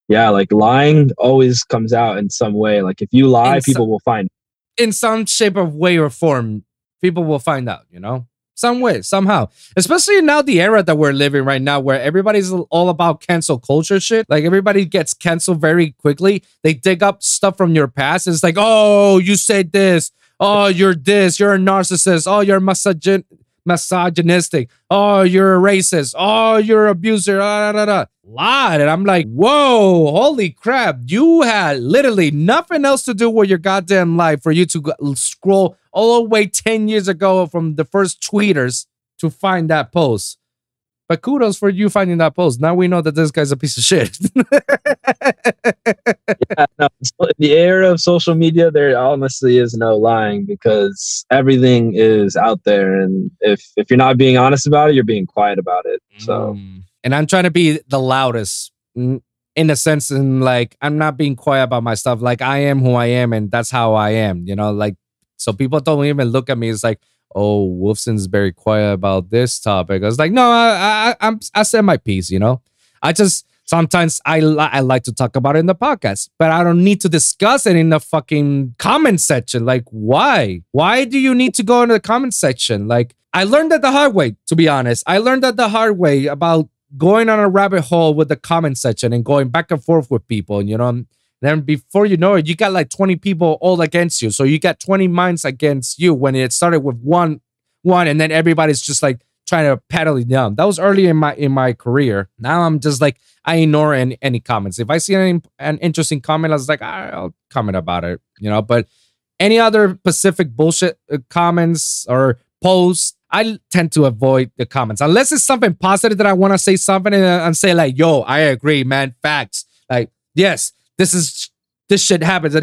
yeah like lying always comes out in some way like if you lie in people will find in some shape of way or form people will find out you know some way, somehow. Especially now the era that we're living right now, where everybody's all about cancel culture shit. Like everybody gets canceled very quickly. They dig up stuff from your past. It's like, oh, you said this. Oh, you're this. You're a narcissist. Oh, you're misogyn- misogynistic. Oh, you're a racist. Oh, you're an abuser. Ah, da, da, da. Lot. And I'm like, whoa, holy crap. You had literally nothing else to do with your goddamn life for you to scroll all the way 10 years ago from the first tweeters to find that post. But kudos for you finding that post. Now we know that this guy's a piece of shit. *laughs* yeah, no, in the era of social media, there honestly is no lying because everything is out there, and if if you're not being honest about it, you're being quiet about it. So, mm. and I'm trying to be the loudest in a sense, and like I'm not being quiet about my stuff. Like I am who I am, and that's how I am. You know, like so people don't even look at me it's like, oh, Wolvsun's very quiet about this topic. I was like, no, I, I, I'm, I said my piece, you know? I just, sometimes I, li- I like to talk about it in the podcast, but I don't need to discuss it in the fucking comment section. Like, why? Why do you need to go into the comment section? Like, I learned that the hard way, to be honest. I learned that the hard way about going on a rabbit hole with the comment section and going back and forth with people, you know? Then before you know it, you got like 20 people all against you. So you got 20 minds against you when it started with one one and then everybody's just like trying to paddle it down. That was early in my in my career. Now I'm just like I ignore any, any comments. If I see any, an interesting comment, I was like, I'll comment about it, you know. But any other Pacific bullshit uh, comments or posts, I tend to avoid the comments unless it's something positive that I want to say something and, and say like, "Yo, I agree, man. Facts." Like, yes, this is this shit happens.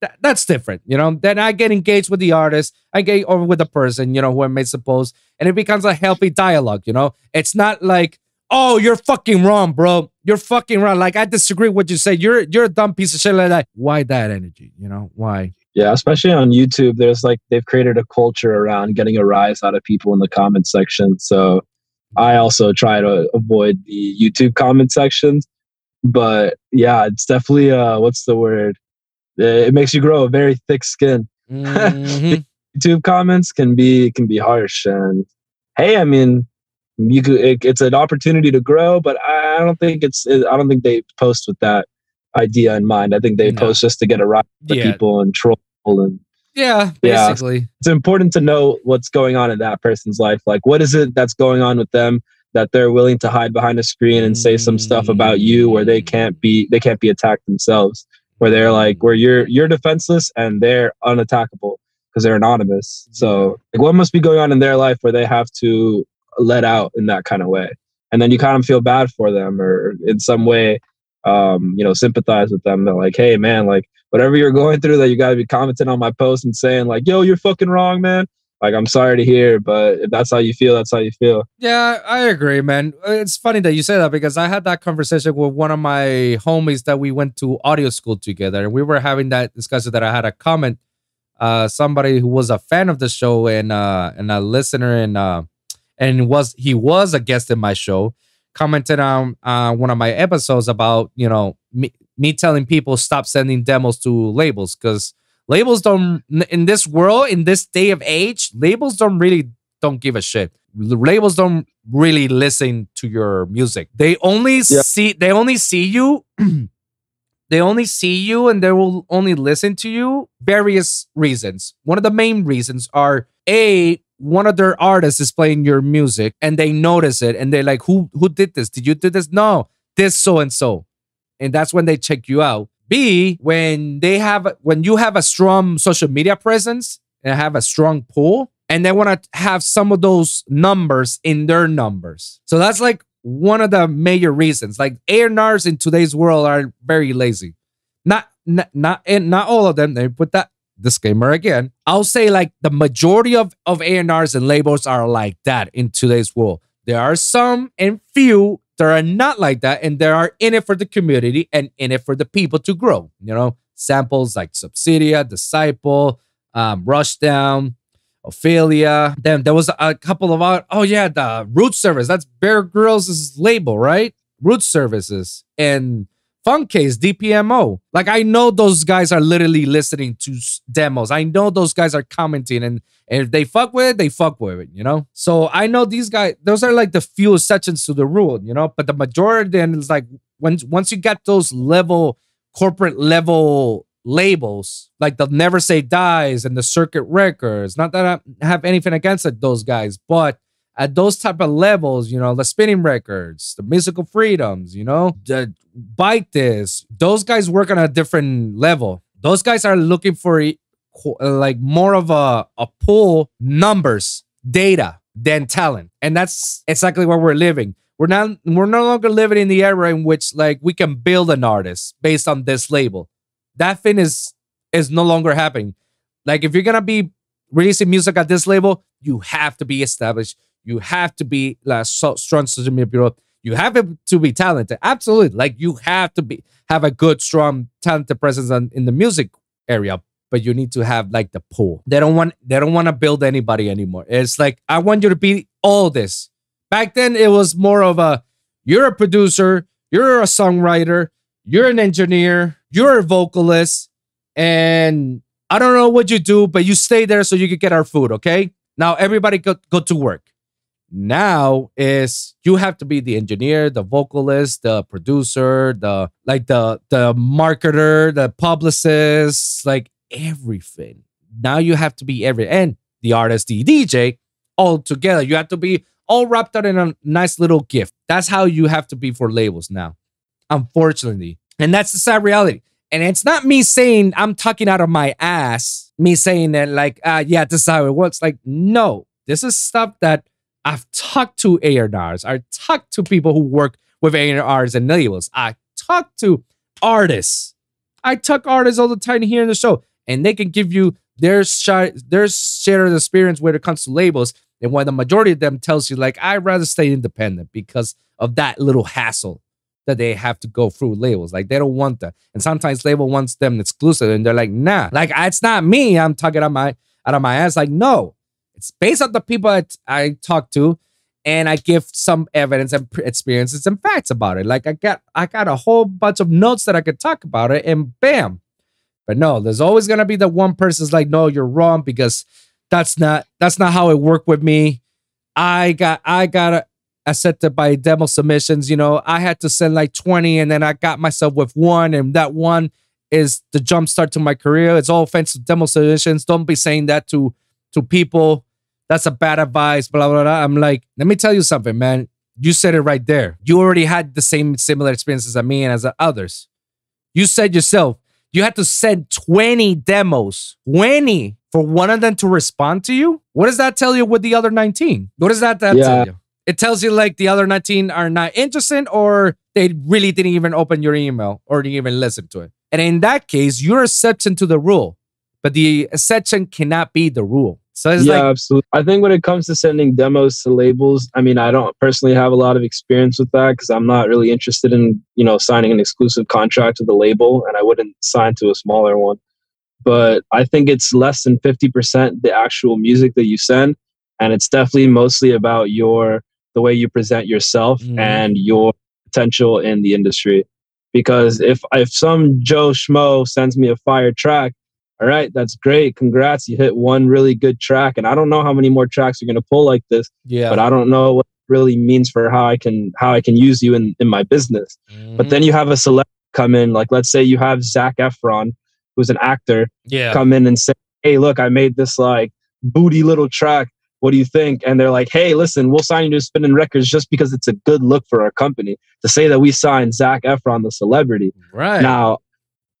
That, that's different, you know. Then I get engaged with the artist, I get over with the person, you know, who I made suppose, and it becomes a healthy dialogue. You know, it's not like, oh, you're fucking wrong, bro. You're fucking wrong. Like I disagree with what you say. You're you're a dumb piece of shit like that. Why that energy? You know why? Yeah, especially on YouTube, there's like they've created a culture around getting a rise out of people in the comment section. So I also try to avoid the YouTube comment sections but yeah, it's definitely uh, what's the word? It makes you grow a very thick skin. Mm-hmm. *laughs* YouTube comments can be can be harsh, and hey, I mean, you could it, it's an opportunity to grow, but I, I don't think it's I don't think they post with that idea in mind. I think they no. post just to get a rise yeah. people and troll and yeah, basically. Yeah. It's important to know what's going on in that person's life. Like, what is it that's going on with them? That they're willing to hide behind a screen and say some stuff about you where they can't be they can't be attacked themselves. Where they're like where you're you're defenseless and they're unattackable because they're anonymous. So like what must be going on in their life where they have to let out in that kind of way? And then you kind of feel bad for them or in some way um, you know sympathize with them. They're like hey man like whatever you're going through that you got to be commenting on my post and saying like yo you're fucking wrong man like i'm sorry to hear but if that's how you feel that's how you feel. Yeah i agree man. It's funny that you say that because i had that conversation with one of my homies that we went to audio school together and we were having that discussion that i had a comment uh somebody who was a fan of the show and uh and a listener and uh and was he was a guest in my show commented on uh, one of my episodes about you know me, me telling people stop sending demos to labels because labels don't in this world in this day of age labels don't really don't give a shit. Labels don't really listen to your music. They only yeah. see they only see you *clears throat* they only see you and they will only listen to you various reasons. One of the main reasons are a one of their artists is playing your music and they notice it and they're like who who did this? Did you do this? No this so and so and that's when they check you out b when they have when you have a strong social media presence and have a strong pull and they want to have some of those numbers in their numbers so that's like one of the major reasons like A&Rs in today's world are very lazy not not not, not all of them they put that disclaimer again. I'll say like the majority of, of A&Rs and labels are like that in today's world. There are some and few that are not like that, and they are in it for the community and in it for the people to grow. You know, samples like Subsidia, Disciple, um, Rushdown, Ophelia. Then there was a couple of oh yeah, the Root Service. That's Bear Grillz' label, right? Root Services and Funkcase, DPMO. Like I know those guys are literally listening to demos. I know those guys are commenting, and, and if they fuck with it, they fuck with it. You know. So I know these guys. Those are like the few exceptions to the rule. You know, but the majority then is like once once you get those level corporate level labels like the Never Say Dies and the Circus Records. Not that I have anything against it, those guys, but at those type of levels, you know, the Spinnin' Records, the musical freedoms, you know, the bite this. Those guys work on a different level. Those guys are looking for like more of a, a pull numbers, data than talent. And that's exactly where we're living. We're not we're no longer living in the era in which like we can build an artist based on this label. That thing is is no longer happening. Like if you're gonna be releasing music at this label, you have to be established you have to be like so strong media bureau. You have to be talented. Absolutely. Like you have to be have a good, strong, talented presence on, in the music area. But you need to have like the pull. They don't want they don't want to build anybody anymore. It's like I want you to be all this. Back then it was more of a you're a producer, you're a songwriter, you're an engineer, you're a vocalist, and I don't know what you do, but you stay there so you can get our food, okay? Now everybody go, go to work now is you have to be the engineer the vocalist the producer the like the the marketer the publicist like everything. Now you have to be every and the artist the dj all together. You have to be all wrapped up in a nice little gift. That's how you have to be for labels now unfortunately. And that's the sad reality. And it's not me saying i'm talking out of my ass me saying that like uh yeah this is how it works. Like no. This is stuff that I've talked to A&Rs. I talked to people who work with A&Rs and labels. I talked to artists. I talk artists all the time here in the show, and they can give you their share, their share of experience when it comes to labels. And why the majority of them tells you, like, I'd rather stay independent because of that little hassle that they have to go through labels. Like they don't want that. And sometimes label wants them exclusive, and they're like, nah, like it's not me. I'm talking out my out of my ass. Like, no, it's based on the people that I talk to, and I give some evidence and experiences and facts about it. Like I got I got a whole bunch of notes that I could talk about it, and bam. But no, there's always gonna be the one person's like, no, you're wrong because that's not that's not how it worked with me. I got I got accepted by demo submissions. You know, I had to send like 20, and then I got myself with one, and that one is the jump start to my career. It's all offensive demo submissions. Don't be saying that to to people that's a bad advice, blah, blah, blah. I'm like, let me tell you something, man. You said it right there. You already had the same similar experiences as me and as others. You said yourself, you had to send 20 demos, 20 for one of them to respond to you. What does that tell you with the other 19? What does that, that yeah. tell you? It tells you like the other 19 are not interested or they really didn't even open your email or didn't even listen to it. And in that case, you're exception to the rule, but the exception cannot be the rule. So yeah, like, absolutely. I think when it comes to sending demos to labels, I mean, I don't personally have a lot of experience with that because I'm not really interested in you know signing an exclusive contract with a label, and I wouldn't sign to a smaller one. But I think it's less than fifty percent the actual music that you send, and it's definitely mostly about your the way you present yourself Mhm. and your potential in the industry. Because if if some Joe Schmo sends me a fire track, all right, that's great. Congrats, you hit one really good track, and I don't know how many more tracks you're gonna pull like this, Yeah. but I don't know what it really means for how I can how I can use you in in my business. But Mhm. then you have a select come in, like let's say you have Zac Efron, who's an actor, yeah. come in and say, "Hey, look, I made this like booty little track. What do you think?" And they're like, "Hey, listen, we'll sign you to Spinnin' Records just because it's a good look for our company to say that we signed Zac Efron, the celebrity." right. Now,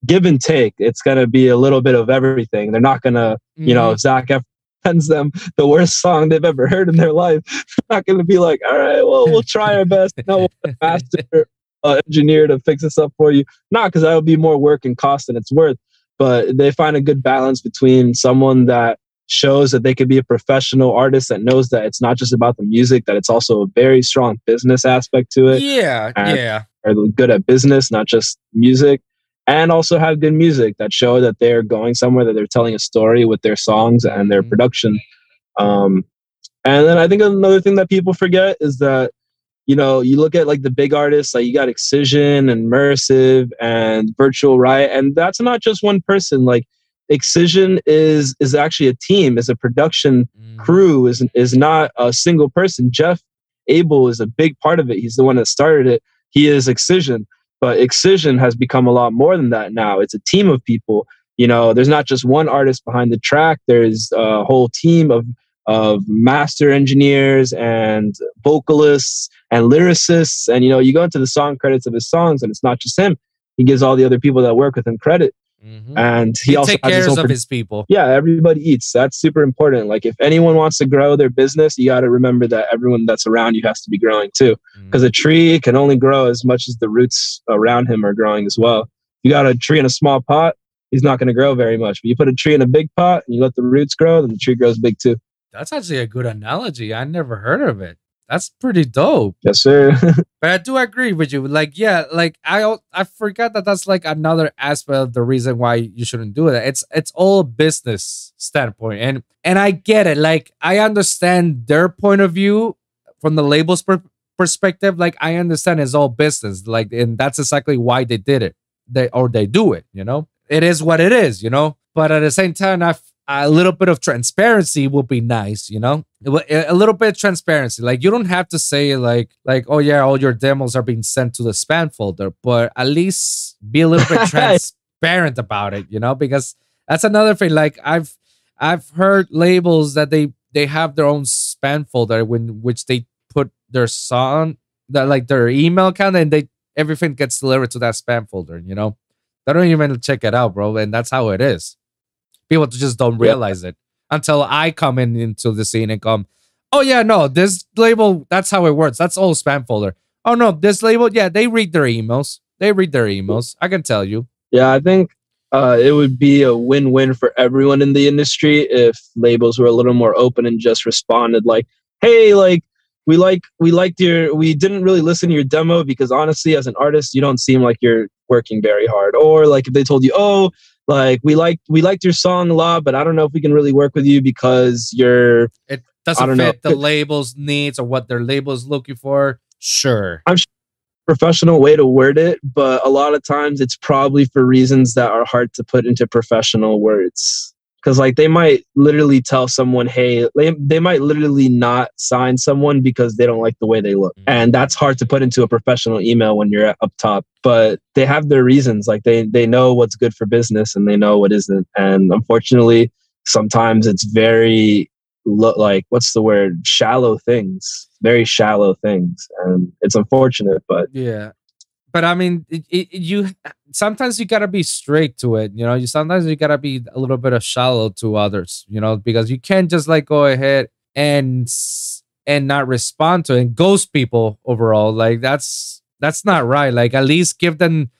give and take, it's gonna be a little bit of everything. They're not gonna, you know. Zac Efron sends them the worst song they've ever heard in their life, *laughs* they're not gonna be like, "All right, well, we'll try our best." No, we'll *laughs* get a master uh, engineer to fix this up for you. Not because that would be more work and cost than it's worth, but they find a good balance between someone that shows that they could be a professional artist that knows that it's not just about the music, that it's also a very strong business aspect to it, yeah. Yeah. are good at business, not just music, and also have good music that show that they're going somewhere, that they're telling a story with their songs and their Mhm. production. Um, and then I think another thing that people forget is that you know you look at like the big artists, like you got Excision and Mersiv and Virtual Riot, and that's not just one person. Like Excision is is actually a team, is a production Mhm. crew is is not a single person. Jeff Abel is a big part of it. He's the one that started it. He is Excision, but Excision has become a lot more than that now. It's a team of people. You know, there's not just one artist behind the track. There's a whole team of of master engineers and vocalists and lyricists. And you know, you go into the song credits of his songs, and it's not just him. He gives all the other people that work with him credit, Mhm. and he, He, also take has his cares of his people. yeah, everybody eats. That's super important. Like if anyone wants to grow their business, you got to remember that everyone that's around you has to be growing too. Because a tree can only grow as much as the roots around him are growing as well. You got a tree in a small pot, he's not going to grow very much. But you put a tree in a big pot and you let the roots grow, then the tree grows big too. That's actually a good analogy. I never heard of it. That's pretty dope. Yes, sir. *laughs* But I do agree with you. Like, yeah, like I I forgot that that's like another aspect of the reason why you shouldn't do it. It's it's all business standpoint, and and I get it. Like I understand their point of view from the label's per- perspective. Like I understand it's all business. Like, and that's exactly why they did it. They or they do it. You know, it is what it is. You know, but at the same time, I a little bit of transparency would be nice. You know, a little bit of transparency. Like you don't have to say like like oh yeah, all your demos are being sent to the spam folder, but at least be a little bit *laughs* transparent about it. You know, because that's another thing. Like I've I've heard labels that they they have their own spam folder when which they put their song that like their email account and they everything gets delivered to that spam folder. You know, they don't even check it out, bro, and that's how it is. People just don't Yeah. realize it until I come in into the scene and come, oh yeah, no, this label that's how it works. That's all spam folder. Oh no, this label, yeah, they read their emails. They read their emails. I can tell you. Yeah, I think uh, it would be a win-win for everyone in the industry if labels were a little more open and just responded like, "Hey, like we like we liked your we didn't really listen to your demo because honestly, as an artist, you don't seem like you're working very hard." Or like if they told you, "Oh, like we liked we liked your song a lot, but I don't know if we can really work with you because you're It doesn't don't know. fit the label's needs or what their label's looking for. Sure. I'm sure. professional way to word it, but a lot of times it's probably for reasons that are hard to put into professional words. Because like they might literally tell someone, hey, they, they might literally not sign someone because they don't like the way they look. Mhm. And that's hard to put into a professional email when you're up top. But they have their reasons. Like they they know what's good for business and they know what isn't. And unfortunately, sometimes it's very lo- like what's the word? Shallow things. Very shallow things. And it's unfortunate, but Yeah. But I mean, it, it, you sometimes you gotta be straight to it. You know, you sometimes you gotta be a little bit of shallow to others. You know, because you can't just like go ahead and and not respond to it and ghost people overall. Like that's that's not right. Like at least give them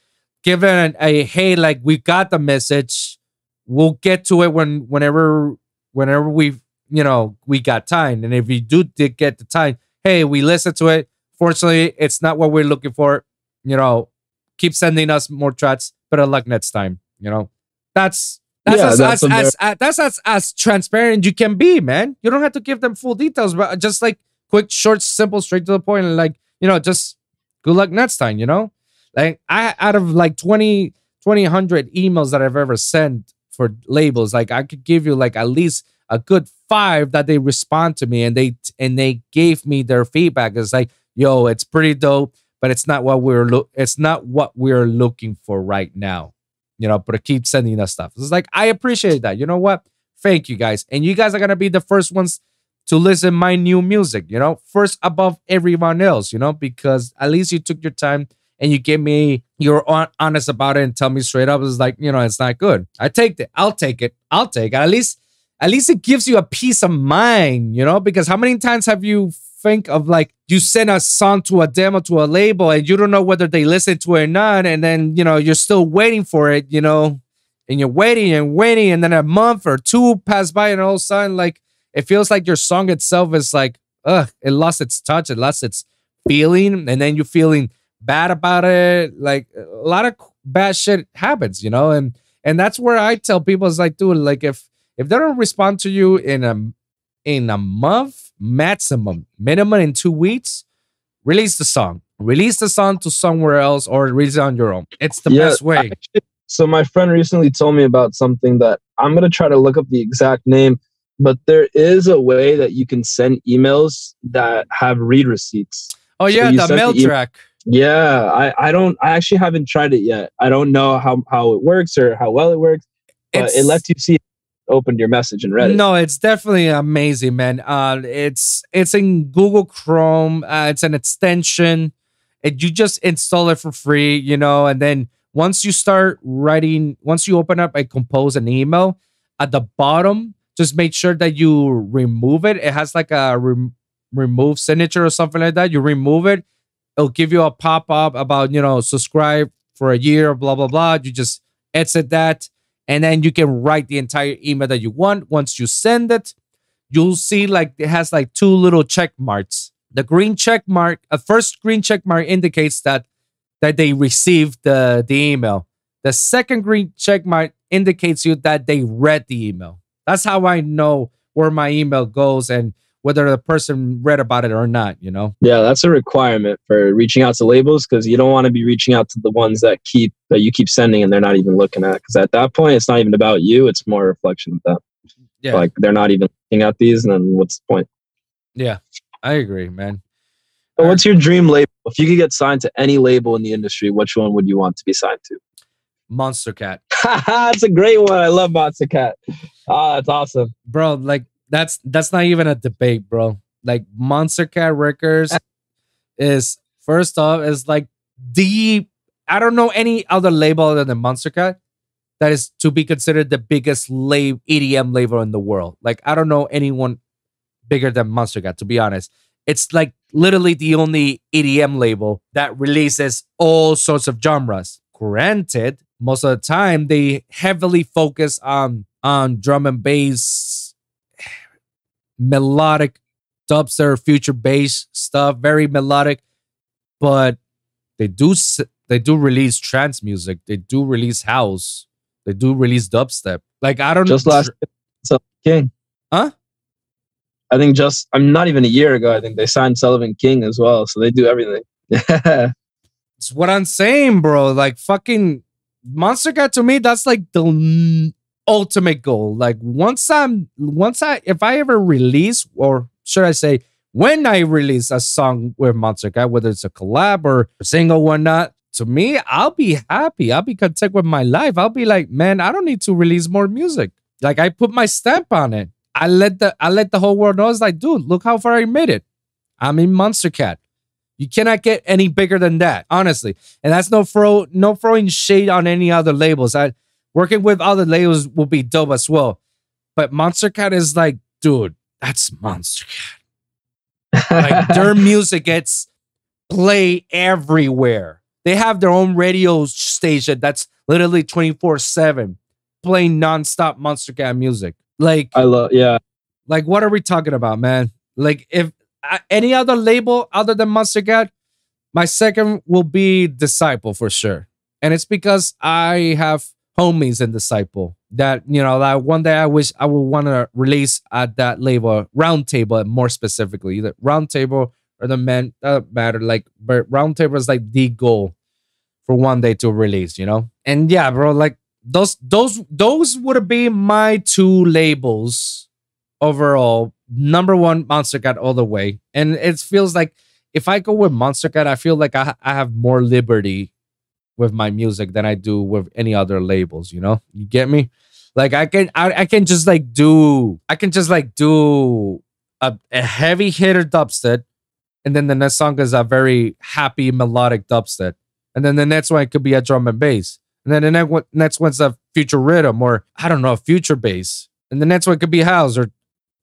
give them a, hey, like we got the message. We'll get to it when whenever whenever we you know we got time. And if you do get the time, hey, we listened to it. Fortunately, it's not what we're looking for. You know, keep sending us more tracks. Better luck next time. You know, that's that's Yeah, as, that's as, as, as that's as as transparent you can be, man. You don't have to give them full details, but just like quick, short, simple, straight to the point, and like, you know, just good luck next time, you know? Like I out of like 20, 20, 100 emails that I've ever sent for labels, like I could give you like at least a good five that they respond to me and they and they gave me their feedback. It's like, yo, it's pretty dope, but it's not what we're look it's not what we're looking for right now. You know, but keep sending us stuff. It's like I appreciate that. You know what? Thank you guys. And you guys are gonna be the first ones to listen my new music, you know, first above everyone else, you know, because at least you took your time and you give me you're honest about it and tell me straight up it's like you know it's not good i take it i'll take it i'll take it at least at least it gives you a peace of mind you know because how many times have you think of like you send a song to a demo to a label and you don't know whether they listen to it or not and then you know you're still waiting for it you know and you're waiting and waiting and then a month or two pass by and all of a sudden like it feels like your song itself is like ugh it lost its touch it lost its feeling and then you're feeling bad about it. Like a lot of bad shit happens, you know, and and that's where I tell people is like, dude, like if if they don't respond to you in a in a month maximum, minimum in two weeks, release the song. Release the song to somewhere else or release it on your own. It's the yeah, best way. So my friend recently told me about something that I'm gonna try to look up the exact name, but there is a way that you can send emails that have read receipts. Oh yeah, so the mail the e- track. Yeah, I, I don't I actually haven't tried it yet. I don't know how, how it works or how well it works, but it's, it lets you see opened your message and read it. No, it's definitely amazing, man. Uh, it's it's in Google Chrome. Uh, it's an extension. You just install it for free, you know, and then once you start writing, once you open up and compose an email, at the bottom, just make sure that you remove it. It has like a re- remove signature or something like that. You remove it it'll give you a pop up about, you know, subscribe for a year, blah, blah, blah. You just exit that. And then you can write the entire email that you want. Once you send it, you'll see like it has like two little check marks. The green check mark, a first green check mark indicates that that they received the, the email. The second green check mark indicates you that they read the email. That's how I know where my email goes and whether the person read about it or not, you know? Yeah, that's a requirement for reaching out to labels because you don't want to be reaching out to the ones that keep that you keep sending and they're not even looking at. Because at that point, it's not even about you; it's more a reflection of them. Yeah, like they're not even looking at these, and then what's the point? Yeah, I agree, man. So what's your dream label? If you could get signed to any label in the industry, which one would you want to be signed to? Monstercat. *laughs* that's a great one. I love Monstercat. Ah, that's awesome, bro. Like that's that's not even a debate, bro. Like Monstercat Records *laughs* is first off is like the I don't know any other label other than Monstercat that is to be considered the biggest lab EDM label in the world. Like I don't know anyone bigger than Monstercat, to be honest. It's like literally the only EDM label that releases all sorts of genres. Granted, most of the time they heavily focus on on drum and bass melodic dubstep, future bass stuff, very melodic. But they do they do release trance music. They do release house. They do release dubstep. Like I don't just know. last King, huh? I think just I'm not even a year ago. I think they signed Sullivan King as well, so they do everything. *laughs* it's what I'm saying, bro. Like fucking Monster Monstercat to me, that's like the ultimate goal. Like once I'm once I if I ever release or should I say when I release a song with Monstercat, whether it's a collab or a single or not, to me, I'll be happy. I'll be content with my life. I'll be like, man, I don't need to release more music. Like I put my stamp on it. I let the I let the whole world know. It's like, dude, look how far I made it. I'm in Monstercat. You cannot get any bigger than that, honestly. And that's no throw no throwing shade on any other labels. I Working with other labels will be dope as well. But Monstercat is like, dude, that's Monster Cat. like *laughs* their music gets play everywhere. They have their own radio station that's literally 24-7 playing nonstop Monstercat music. Like I love yeah. Like what are we talking about, man? Like if uh, any other label other than Monstercat, my second will be Disciple for sure. And it's because I have homies and Disciple that you know that one day I wish I would want to release at that label Roundtable more specifically either Roundtable or the man that uh, matter like but Roundtable is like the goal for one day to release you know? And yeah bro like those those those would be my two labels overall. Number one monster Monstercat all the way. And it feels like if I go with monster Monstercat I feel like I, I have more liberty with my music than I do with any other labels, you know? You get me? Like I can I, I can just like do I can just like do a, a heavy hitter dubstep and then the next song is a very happy melodic dubstep. And then the next one could be a drum and bass. And then the next one next one's a future riddim or I don't know, future bass. And the next one could be house or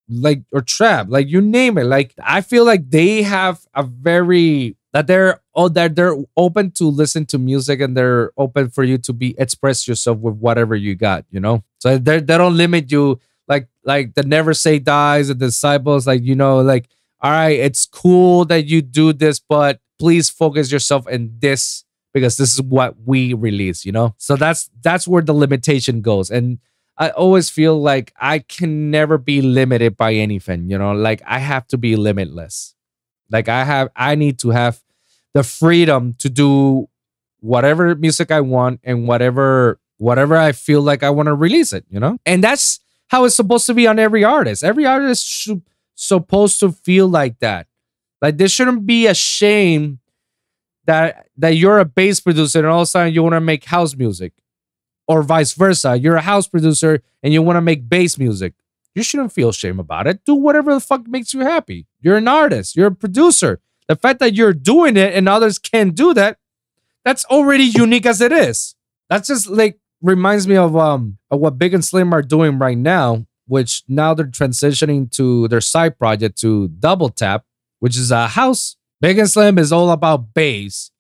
like or trap, like you name it. Like I feel like they have a very that they're oh that they're open to listen to music and they're open for you to be express yourself with whatever you got you know? So they they don't limit you. Like like the never say dies and disciples like you know like all right it's cool that you do this but please focus yourself in this because this is what we release you know? So that's that's where the limitation goes. And I always feel like I can never be limited by anything, you know, like I have to be limitless. Like I have I need to have the freedom to do whatever music I want and whatever whatever I feel like I want to release it, you know? And that's how it's supposed to be on every artist. Every artist should supposed to feel like that. Like there shouldn't be a shame that that you're a bass producer and all of a sudden you want to make house music. Or vice versa. You're a house producer and you want to make bass music. You shouldn't feel shame about it. Do whatever the fuck makes you happy. You're an artist, you're a producer. The fact that you're doing it and others can't do that, that's already unique as it is. That's just like reminds me of um of what Big and Slim are doing right now, which now they're transitioning to their side project to Double Tap, which is a house. Big and Slim is all about bass,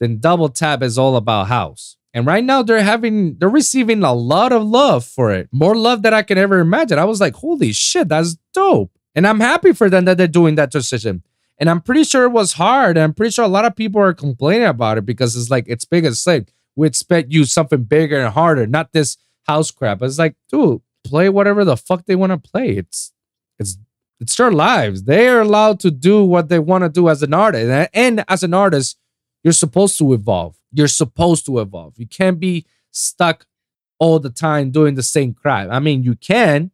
then Double Tap is all about house. And right now they're having they're receiving a lot of love for it. More love than I can ever imagine. I was like, holy shit, that's dope. And I'm happy for them that they're doing that transition. And I'm pretty sure it was hard. I'm pretty sure a lot of people are complaining about it because it's like it's big as like we expect you something bigger and harder, not this house crap. It's like, dude, play whatever the fuck they want to play. It's it's it's their lives. They are allowed to do what they want to do as an artist. And, and as an artist, you're supposed to evolve. You're supposed to evolve. You can't be stuck all the time doing the same crap. I mean, you can,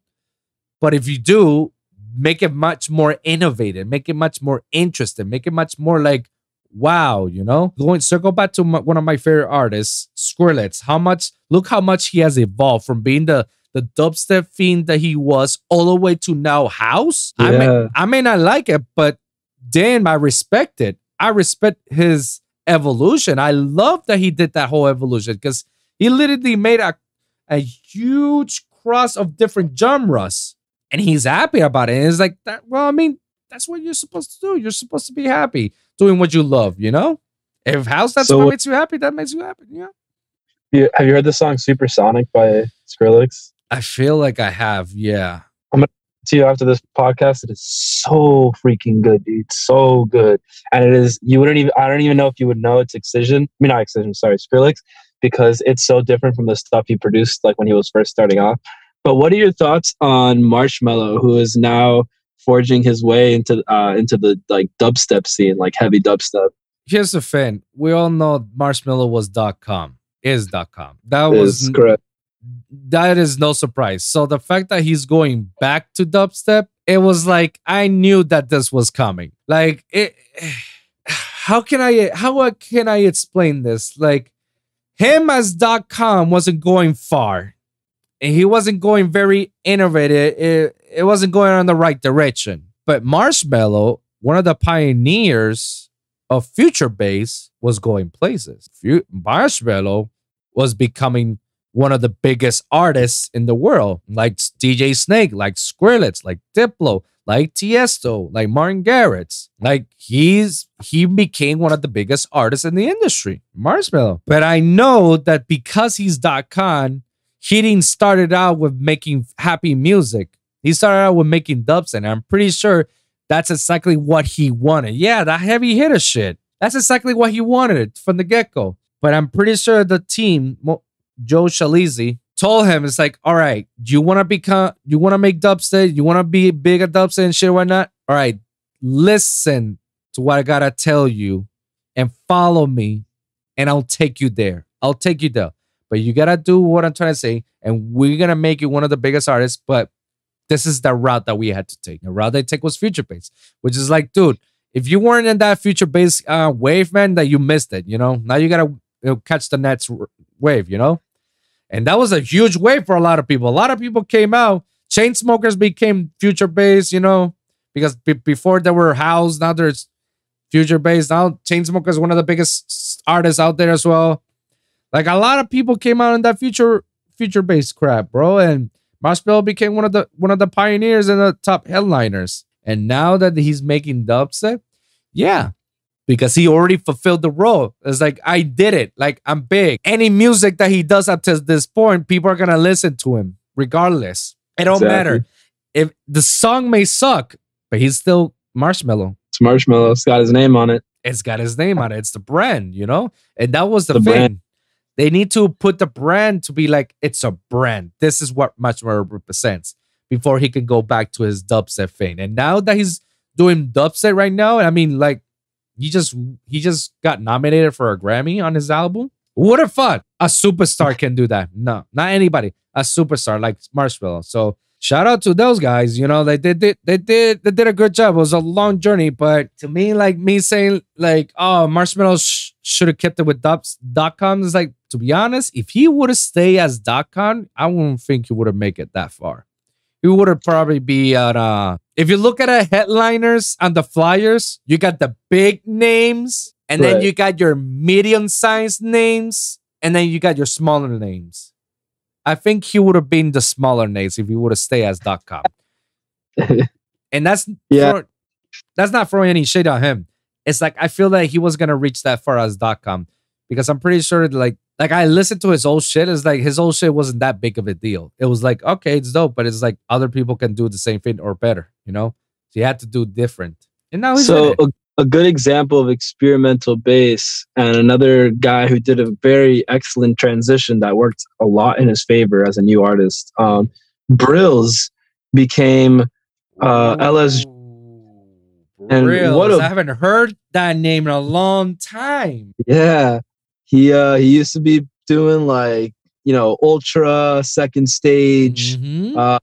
but if you do, make it much more innovative, make it much more interesting, make it much more like wow, you know? Going circle back to my, one of my favorite artists, Skrillex. How much look how much he has evolved from being the the dubstep fiend that he was all the way to now house. Yeah. I may I may not like it, but damn, I respect it. I respect his evolution. I love that he did that whole evolution because he literally made a a huge cross of different genres and he's happy about it. And it's like that. Well, I mean, that's what you're supposed to do. You're supposed to be happy doing what you love. You know, if house that's so, what makes you happy, that makes you happy. Yeah. You, have you heard the song "Supersonic" by Skrillex? I feel like I have. Yeah. I'm gonna to you after this podcast. It is so freaking good, dude. So good, and it is. You wouldn't even. I don't even know if you would know it's Excision. I mean, not Excision. Sorry, Skrillex, because it's so different from the stuff he produced like when he was first starting off. But what are your thoughts on Marshmello, who is now forging his way into uh, into the like dubstep scene, like heavy dubstep? Here's the thing: we all know Marshmello was Dotcom, is Dotcom. That was is correct. That is no surprise. So the fact that he's going back to dubstep, it was like I knew that this was coming. Like it. *sighs* How can I how can I explain this? Like him as Dotcom wasn't going far and he wasn't going very innovative. It, it wasn't going in the right direction. But Marshmello, one of the pioneers of future bass, was going places. Marshmello was becoming one of the biggest artists in the world, like DJ Snake, like Skrillex, like Diplo, like Tiesto, like Martin Garrix. Like he's he became one of the biggest artists in the industry, Marshmello. But I know that because he's dot con, he didn't started out with making happy music. He started out with making dubs, and I'm pretty sure that's exactly what he wanted. Yeah, that heavy hitter shit. That's exactly what he wanted from the get go. But I'm pretty sure the team, Moe Shalizi told him, it's like, all right, you want to become, you want to make dubstep, you want to be big at dubstep and shit, why not? All right, listen to what I gotta tell you and follow me, and I'll take you there. I'll take you there. But you gotta do what I'm trying to say, and we're gonna make you one of the biggest artists. But this is the route that we had to take. The route they take was future bass, which is like, dude, if you weren't in that future bass uh, wave, man, that you missed it. You know, now you gotta you know, catch the next wave. You know, and that was a huge wave for a lot of people. A lot of people came out. Chainsmokers became future bass. You know, because b- before they were house, now there's future bass. Now Chainsmokers is one of the biggest artists out there as well. Like a lot of people came out in that future future bass crap, bro, and Marshmello became one of the one of the pioneers and the top headliners. And now that he's making dubstep, yeah, because he already fulfilled the role. It's like I did it. Like I'm big. Any music that he does up to this point, people are gonna listen to him regardless. It don't Exactly. matter if the song may suck, but he's still Marshmello. It's Marshmello. It's got his name on it. It's got his name on it. It's the brand, you know? And that was the, The thing. brand. They need to put the brand to be like, it's a brand. This is what Marshmello represents before he can go back to his dubstep fame. And now that he's doing dubstep right now, I mean, like, he just he just got nominated for a Grammy on his album. What a fun. A superstar *laughs* can do that. No, not anybody. A superstar like Marshmello. So shout out to those guys. You know, like they did they, did they did a good job. It was a long journey, but to me, like me saying like, oh, Marshmello sh- should have kept it with dubs dot com is like to be honest, if he would have stayed as Dotcom, I wouldn't think he would have make it that far. He would have probably be at uh if you look at the headliners on the flyers, you got the big names, and then you got your medium-sized names, and then you got your smaller names. I think he would have been the smaller names if he would have stayed as Dotcom. *laughs* And that's Yeah. for- that's not throwing any shade on him. It's like I feel that he was gonna reach that far as Dotcom because I'm pretty sure like like I listened to his old shit. It's like his old shit wasn't that big of a deal. It was like okay, it's dope, but it's like other people can do the same thing or better. You know, so you had to do different. And now he's so. A, good example of experimental bass and another guy who did a very excellent transition that worked a lot in his favor as a new artist um Brillz became uh, LS and Real. what a- I haven't heard that name in a long time. yeah he uh he used to be doing like you know ultra second stage Mhm. uh,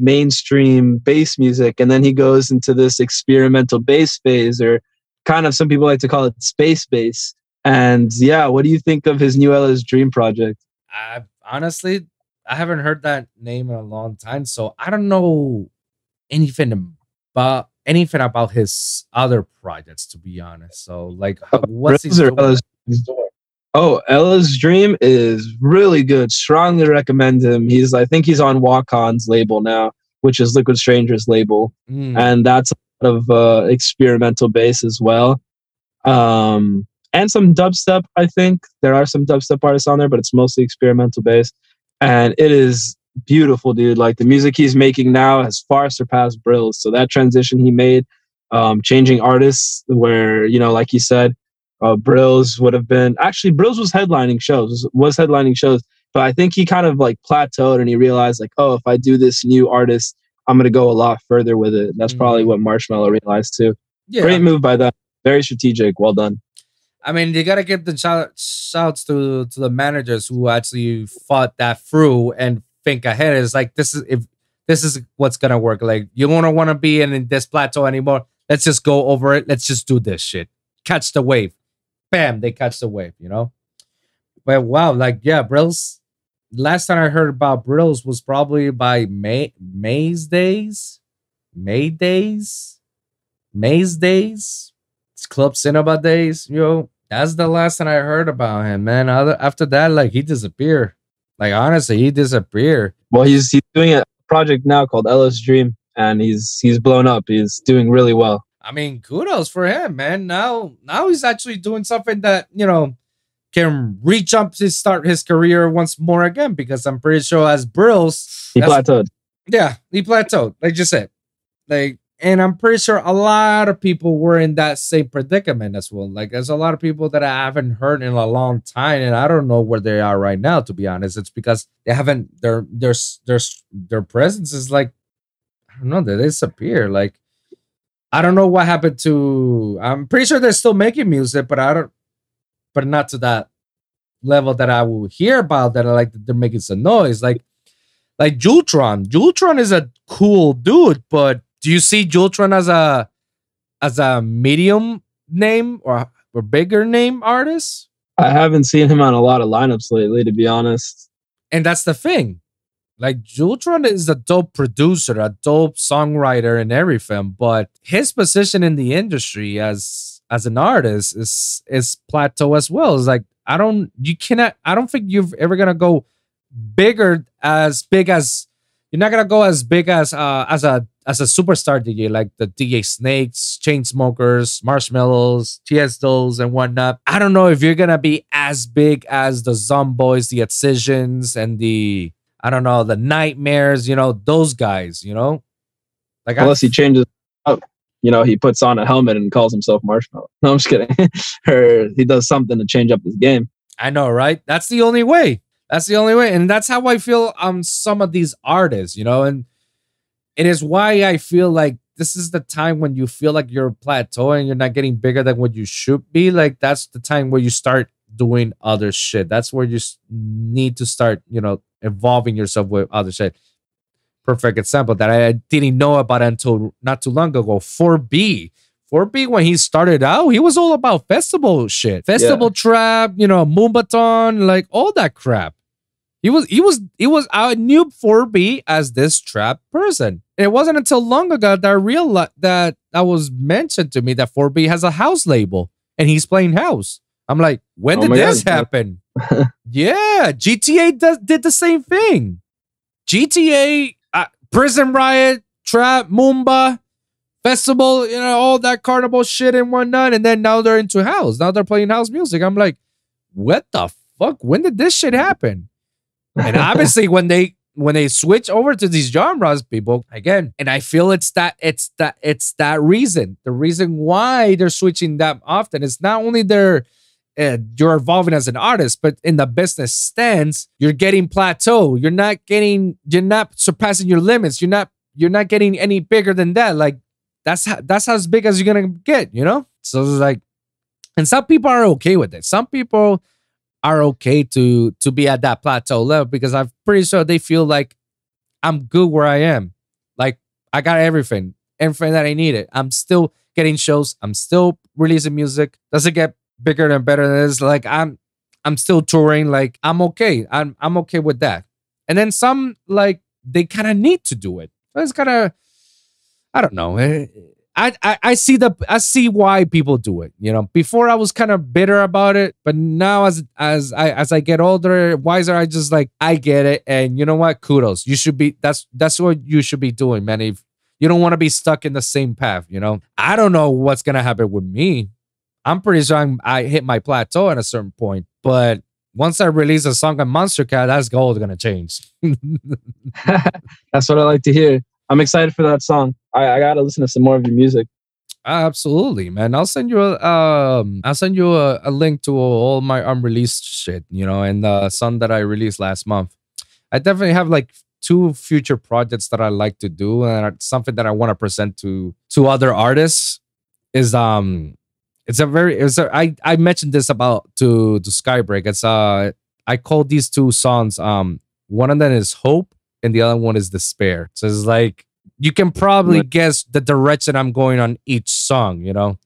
mainstream bass music, and then he goes into this experimental bass phase, or kind of some people like to call it space bass. And yeah, what do you think of his new LSDREAM project? I honestly I haven't heard that name in a long time, so I don't know anything about anything about his other projects to be honest. So like Uh, what's he Oh, LSDREAM is really good. Strongly recommend him. He's I think he's on Wakaan's label now, which is Liquid Stranger's label. Mm, and that's a lot of uh, experimental bass as well. Um, and some dubstep, I think. There are some dubstep artists on there, but it's mostly experimental bass. And it is beautiful, dude. Like the music he's making now has far surpassed Brillz. So that transition he made, um, changing artists, where, you know, like you said, uh, Brillz would have been actually, Brillz was headlining shows, was headlining shows. But I think he kind of like plateaued and he realized, like, oh, if I do this new artist, I'm going to go a lot further with it. That's probably Mhm. what Marshmello realized too. yeah. Great move by them. Very strategic. Well done. I mean, you gotta give the shout, shouts to to the managers who actually fought that through and think ahead. It's like this is if this is what's gonna work. Like you don't want to be in, in this plateau anymore. Let's just go over it. Let's just do this shit. Catch the wave. Bam, they catch the wave. You know. But wow, like yeah, Brillz. Last time I heard about Brillz was probably by May May's days, May days, May's days. It's Club Cinema days, yo. That's the last time I heard about him, man. Other after that, like he disappeared. Like honestly, he disappeared. Well, he's he's doing a project now called LSDREAM, and he's he's blown up. He's doing really well. I mean, kudos for him, man. Now, now he's actually doing something that you know can reach up to start his career once more again. Because I'm pretty sure as Brillz, He plateaued. yeah, he plateaued. Like you said, like and I'm pretty sure a lot of people were in that same predicament as well. Like there's a lot of people that I haven't heard in a long time, and I don't know where they are right now. To be honest, it's because they haven't their their their their presence is like I don't know they disappear. Like I don't know what happened to. I'm pretty sure they're still making music, but I don't, but not to that level that I will hear about. That I like that they're making some noise. Like like Yultron. Yultron is a cool dude, but do you see Yultron as a as a medium name or or bigger name artist? I haven't seen him on a lot of lineups lately, to be honest. And that's the thing. Like Yultron is a dope producer, a dope songwriter and everything, but his position in the industry as as an artist is is plateau as well. It's like I don't you cannot I don't think you're ever gonna go bigger as big as you're not gonna go as big as uh as a as a superstar DJ like the DJ Snakes, Chainsmokers, Marshmellos, Tiestos, and whatnot. I don't know if you're gonna be as big as the Zomboys, the Excisions, and the I don't know the Nightmares. You know those guys. You know, like unless I, he changes up. You know, he puts on a helmet and calls himself Marshmello. *laughs* No, I'm just kidding. *laughs* or he does something to change up his game. I know, right? That's the only way. That's the only way. And that's how I feel on some of these artists, you know, and it is why I feel like this is the time when you feel like you're plateauing, you're not getting bigger than what you should be. Like that's the time where you start doing other shit. That's where you need to start, you know, evolving yourself with other shit. Perfect example that I didn't know about until not too long ago. 4B. 4B when he started out, he was all about festival shit. Festival yeah. trap, you know, Moombahton, like all that crap. He was he was he was I knew 4B as this trap person. And it wasn't until long ago that I realized that that was mentioned to me that 4B has a house label and he's playing house. I'm like, when oh did this God. happen? *laughs* yeah, GTA does, did the same thing. GTA, uh, Prison Riot, Trap, Moomba, Festival, you know, all that carnival shit and whatnot. And then now they're into house. Now they're playing house music. I'm like, what the fuck? When did this shit happen? and *laughs* obviously when they when they switch over to these genres people again and i feel it's that it's that it's that reason the reason why they're switching that often is not only they're uh, you're evolving as an artist but in the business stance you're getting plateau you're not getting you're not surpassing your limits you're not you're not getting any bigger than that like that's how, that's as big as you're gonna get you know so it's like and some people are okay with it some people are okay to to be at that plateau level because I'm pretty sure they feel like I'm good where I am. Like I got everything, everything that I needed. I'm still getting shows. I'm still releasing music. Does it get bigger and better than this? Like I'm I'm still touring. Like I'm okay. I'm I'm okay with that. And then some like they kind of need to do it. It's kind of I don't know. Eh, I, I, I see the I see why people do it. You know, before I was kind of bitter about it, but now as as I as I get older, wiser, I just like I get it. And you know what? Kudos. You should be that's that's what you should be doing, man. If you don't want to be stuck in the same path, you know. I don't know what's gonna happen with me. I'm pretty sure I'm, I hit my plateau at a certain point, but once I release a song on Monstercat, that's gold gonna change. *laughs* that's what I like to hear. I'm excited for that song. I, I gotta listen to some more of your music. Absolutely, man. I'll send you a um I'll send you a, a link to all my unreleased shit, you know, and the song that I released last month. I definitely have like two future projects that I like to do and something that I want to present to to other artists is um it's a very it's a, I I mentioned this about to to Skybreak. It's uh I call these two songs um one of them is Hope and the other one is despair. So it's like you can probably guess the direction I'm going on each song, you know?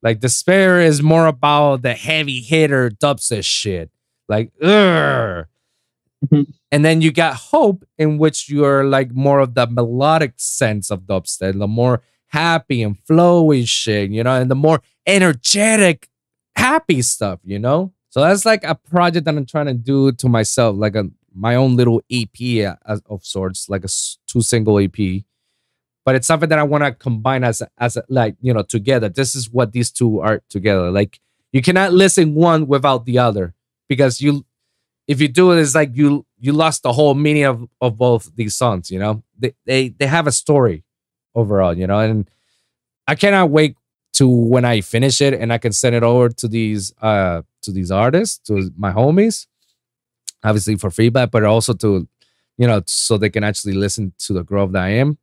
Like despair is more about the heavy hitter dubstep shit. Like, ugh. Mm-hmm. And then you got hope, in which you're like more of the melodic sense of dubstep, the more happy and flowy shit, you know, and the more energetic, happy stuff, you know? So that's like a project that I'm trying to do to myself, like a my own little EP uh, of sorts, like a two single EP. But it's something that I want to combine as a, as a, like you know together. This is what these two are together. Like you cannot listen one without the other because you, if you do it, it's like you you lost the whole meaning of of both these songs. You know, they they they have a story overall. You know, and I cannot wait to when I finish it and I can send it over to these uh to these artists, to my homies, obviously for feedback, but also to you know, so they can actually listen to the grove that I am.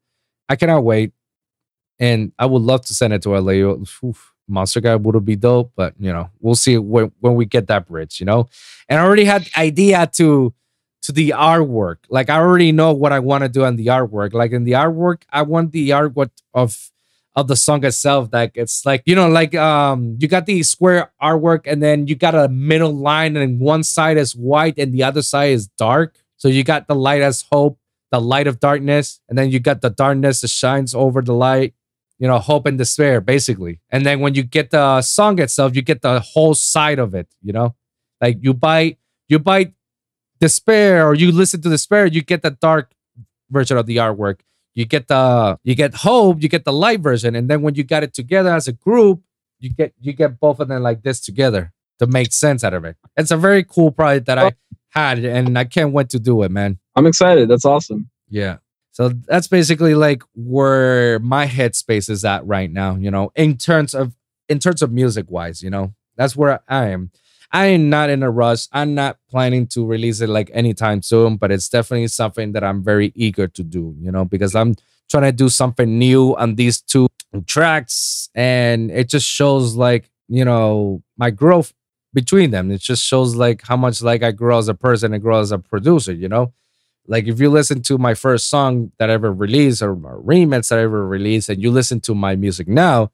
I cannot wait. And I would love to send it to LA. Oof, Monstercat would be dope, but you know, we'll see when, when we get that bridge, you know. And I already had idea to to the artwork. Like I already know what I want to do on the artwork. Like in the artwork, I want the artwork of of the song itself. Like it's like, you know, like um you got the square artwork and then you got a middle line and one side is white and the other side is dark. So you got the light as hope, the light of darkness, and then you got the darkness that shines over the light, you know, hope and despair, basically. And then when you get the song itself, you get the whole side of it, you know? Like you buy you buy despair or you listen to despair, you get the dark version of the artwork. You get the you get hope, you get the light version, and then when you got it together as a group, you get you get both of them like this together to make sense out of it. It's a very cool project that I had, and I can't wait to do it, man. I'm excited. That's awesome. Yeah. So that's basically like where my headspace is at right now, you know, in terms of in terms of music wise, you know. That's where I am. I am not in a rush. I'm not planning to release it like anytime soon, but it's definitely something that I'm very eager to do, you know, because I'm trying to do something new on these two tracks and it just shows like, you know, my growth between them. It just shows like how much like I grow as a person and grow as a producer, you know? Like if you listen to my first song that I ever released or, or remix that I ever released and you listen to my music now,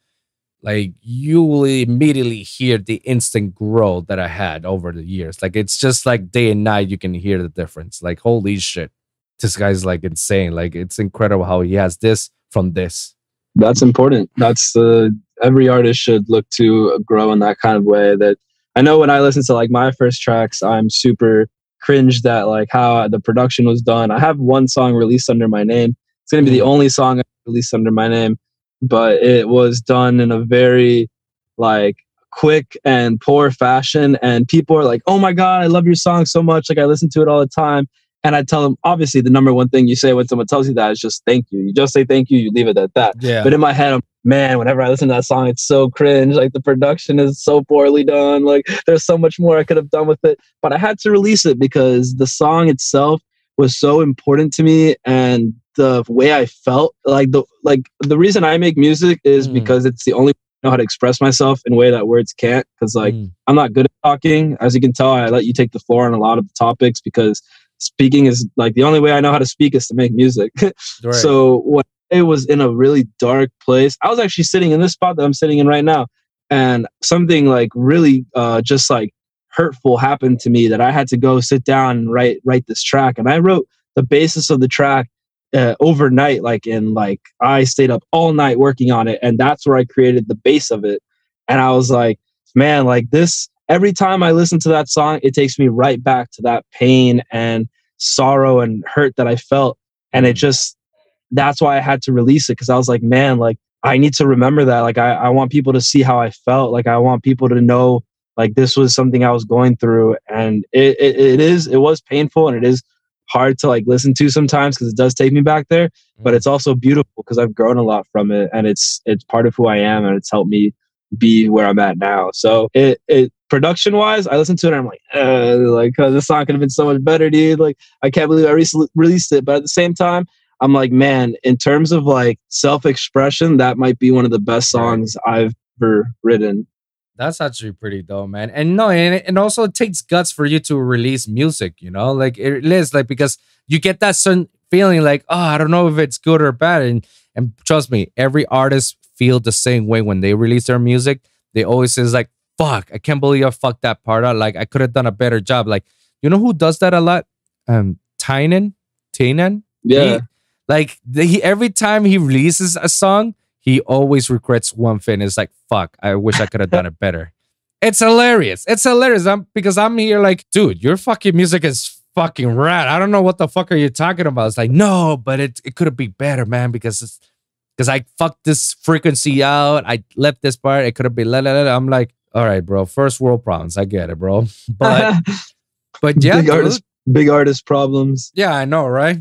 like you will immediately hear the instant growth that I had over the years. Like it's just like day and night, you can hear the difference. Like, holy shit. This guy's like insane. Like it's incredible how he has this from this. That's important. That's the uh, every artist should look to grow in that kind of way that I know when I listen to like my first tracks, I'm super cringed at like how the production was done. I have one song released under my name. It's gonna be the mm. only song I released under my name, but it was done in a very like quick and poor fashion. And people are like, "Oh my god, I love your song so much! Like I listen to it all the time." And I tell them, obviously, the number one thing you say when someone tells you that is just thank you. You just say thank you, you leave it at that. Yeah. But in my head, I'm man, whenever I listen to that song, it's so cringe. Like the production is so poorly done. Like there's so much more I could have done with it. But I had to release it because the song itself was so important to me and the way I felt. Like the like the reason I make music is mm. because it's the only know how to express myself in a way that words can't. Because like mm. I'm not good at talking. As you can tell, I let you take the floor on a lot of the topics because speaking is like the only way I know how to speak is to make music. *laughs* right. So what it was in a really dark place. I was actually sitting in this spot that I'm sitting in right now, and something like really uh, just like hurtful happened to me that I had to go sit down and write write this track. And I wrote the basis of the track uh, overnight, like in like I stayed up all night working on it, and that's where I created the base of it. And I was like, man, like this. Every time I listen to that song, it takes me right back to that pain and sorrow and hurt that I felt. And it just that's why I had to release it because I was like, man, like I need to remember that. Like I, I want people to see how I felt. Like I want people to know like this was something I was going through. And it, it, it is, it was painful and it is hard to like listen to sometimes because it does take me back there. But it's also beautiful because I've grown a lot from it and it's it's part of who I am and it's helped me be where I'm at now. So it it production wise, I listen to it and I'm like, uh, like this song could have been so much better, dude. Like I can't believe I re- released it. But at the same time, I'm like, man, in terms of like self expression, that might be one of the best songs I've ever written. That's actually pretty dope, man. And no, and, and also it takes guts for you to release music, you know, like it is like because you get that certain feeling like, oh, I don't know if it's good or bad. And and trust me, every artist feel the same way when they release their music. They always says like, fuck, I can't believe I fucked that part out. Like I could have done a better job. Like, you know who does that a lot? Um Tynan. Tynan. Yeah. He, like the, he, every time he releases a song, he always regrets one thing. It's like, fuck, I wish I could have done it better. *laughs* It's hilarious. It's hilarious. I'm because I'm here like, dude, your fucking music is fucking rad. I don't know what the fuck are you talking about. It's like, no, but it it could have been better, man, because it's because I fucked this frequency out. I left this part. It could have been la, la, la. I'm like, all right, bro. First world problems. I get it, bro. *laughs* But *laughs* but yeah, big artist, big artist problems. Yeah, I know, right?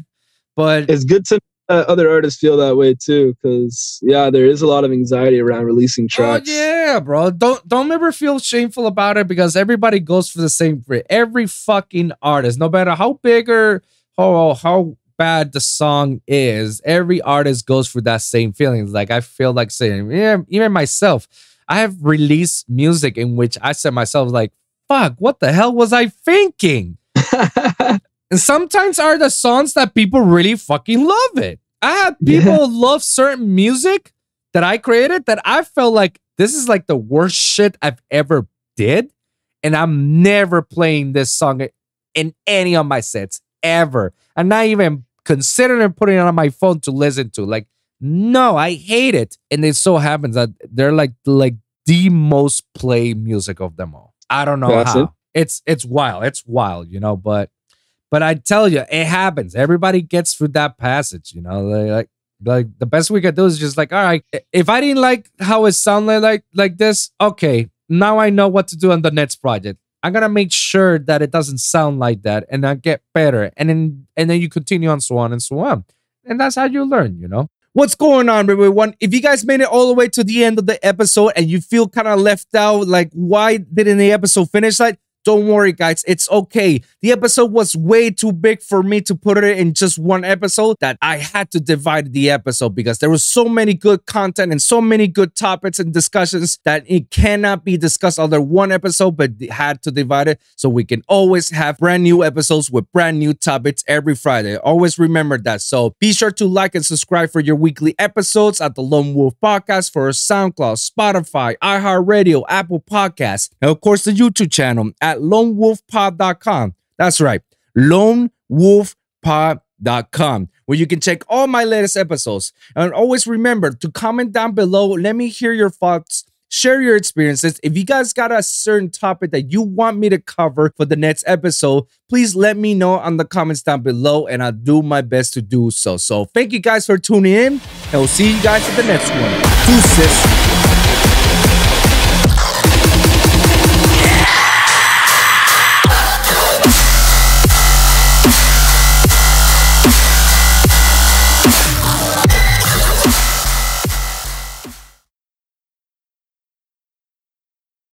But it's good to uh, other artists feel that way too, because yeah, there is a lot of anxiety around releasing tracks. Oh yeah, bro. Don't don't ever feel shameful about it because everybody goes for the same for every fucking artist, no matter how big or how how bad the song is. Every artist goes through that same feeling. Like I feel like saying, yeah, even myself. I have released music in which I said myself like, "Fuck, what the hell was I thinking?" *laughs* And sometimes are the songs that people really fucking love it. I had people yeah. love certain music that I created that I felt like this is like the worst shit I've ever did. And I'm never playing this song in any of my sets ever. I'm not even considering putting it on my phone to listen to. Like, no, I hate it. And it so happens that they're like like the most play music of them all. I don't know That's how. It. It's it's wild. It's wild, you know, but but I tell you, it happens. Everybody gets through that passage, you know. Like, like the best we could do is just like, all right, if I didn't like how it sounded like like this, okay, now I know what to do on the next project. I'm gonna make sure that it doesn't sound like that, and I get better, and then and then you continue on, so on and so on, and that's how you learn, you know. What's going on, everyone? If you guys made it all the way to the end of the episode and you feel kind of left out, like why didn't the episode finish? Like don't worry, guys. It's okay. The episode was way too big for me to put it in just one episode that I had to divide the episode because there was so many good content and so many good topics and discussions that it cannot be discussed under one episode, but had to divide it so we can always have brand new episodes with brand new topics every Friday. Always remember that. So be sure to like and subscribe for your weekly episodes at the Lone Wolv Podcast for SoundCloud, Spotify, iHeartRadio, Apple Podcasts, and of course the YouTube channel at lonewolfpod.com. That's right, lonewolfpod.com, where you can check all my latest episodes. And always remember to comment down below. Let me hear your thoughts. Share your experiences. If you guys got a certain topic that you want me to cover for the next episode, please let me know on the comments down below and I'll do my best to do so. So thank you guys for tuning in and we'll see you guys at the next one.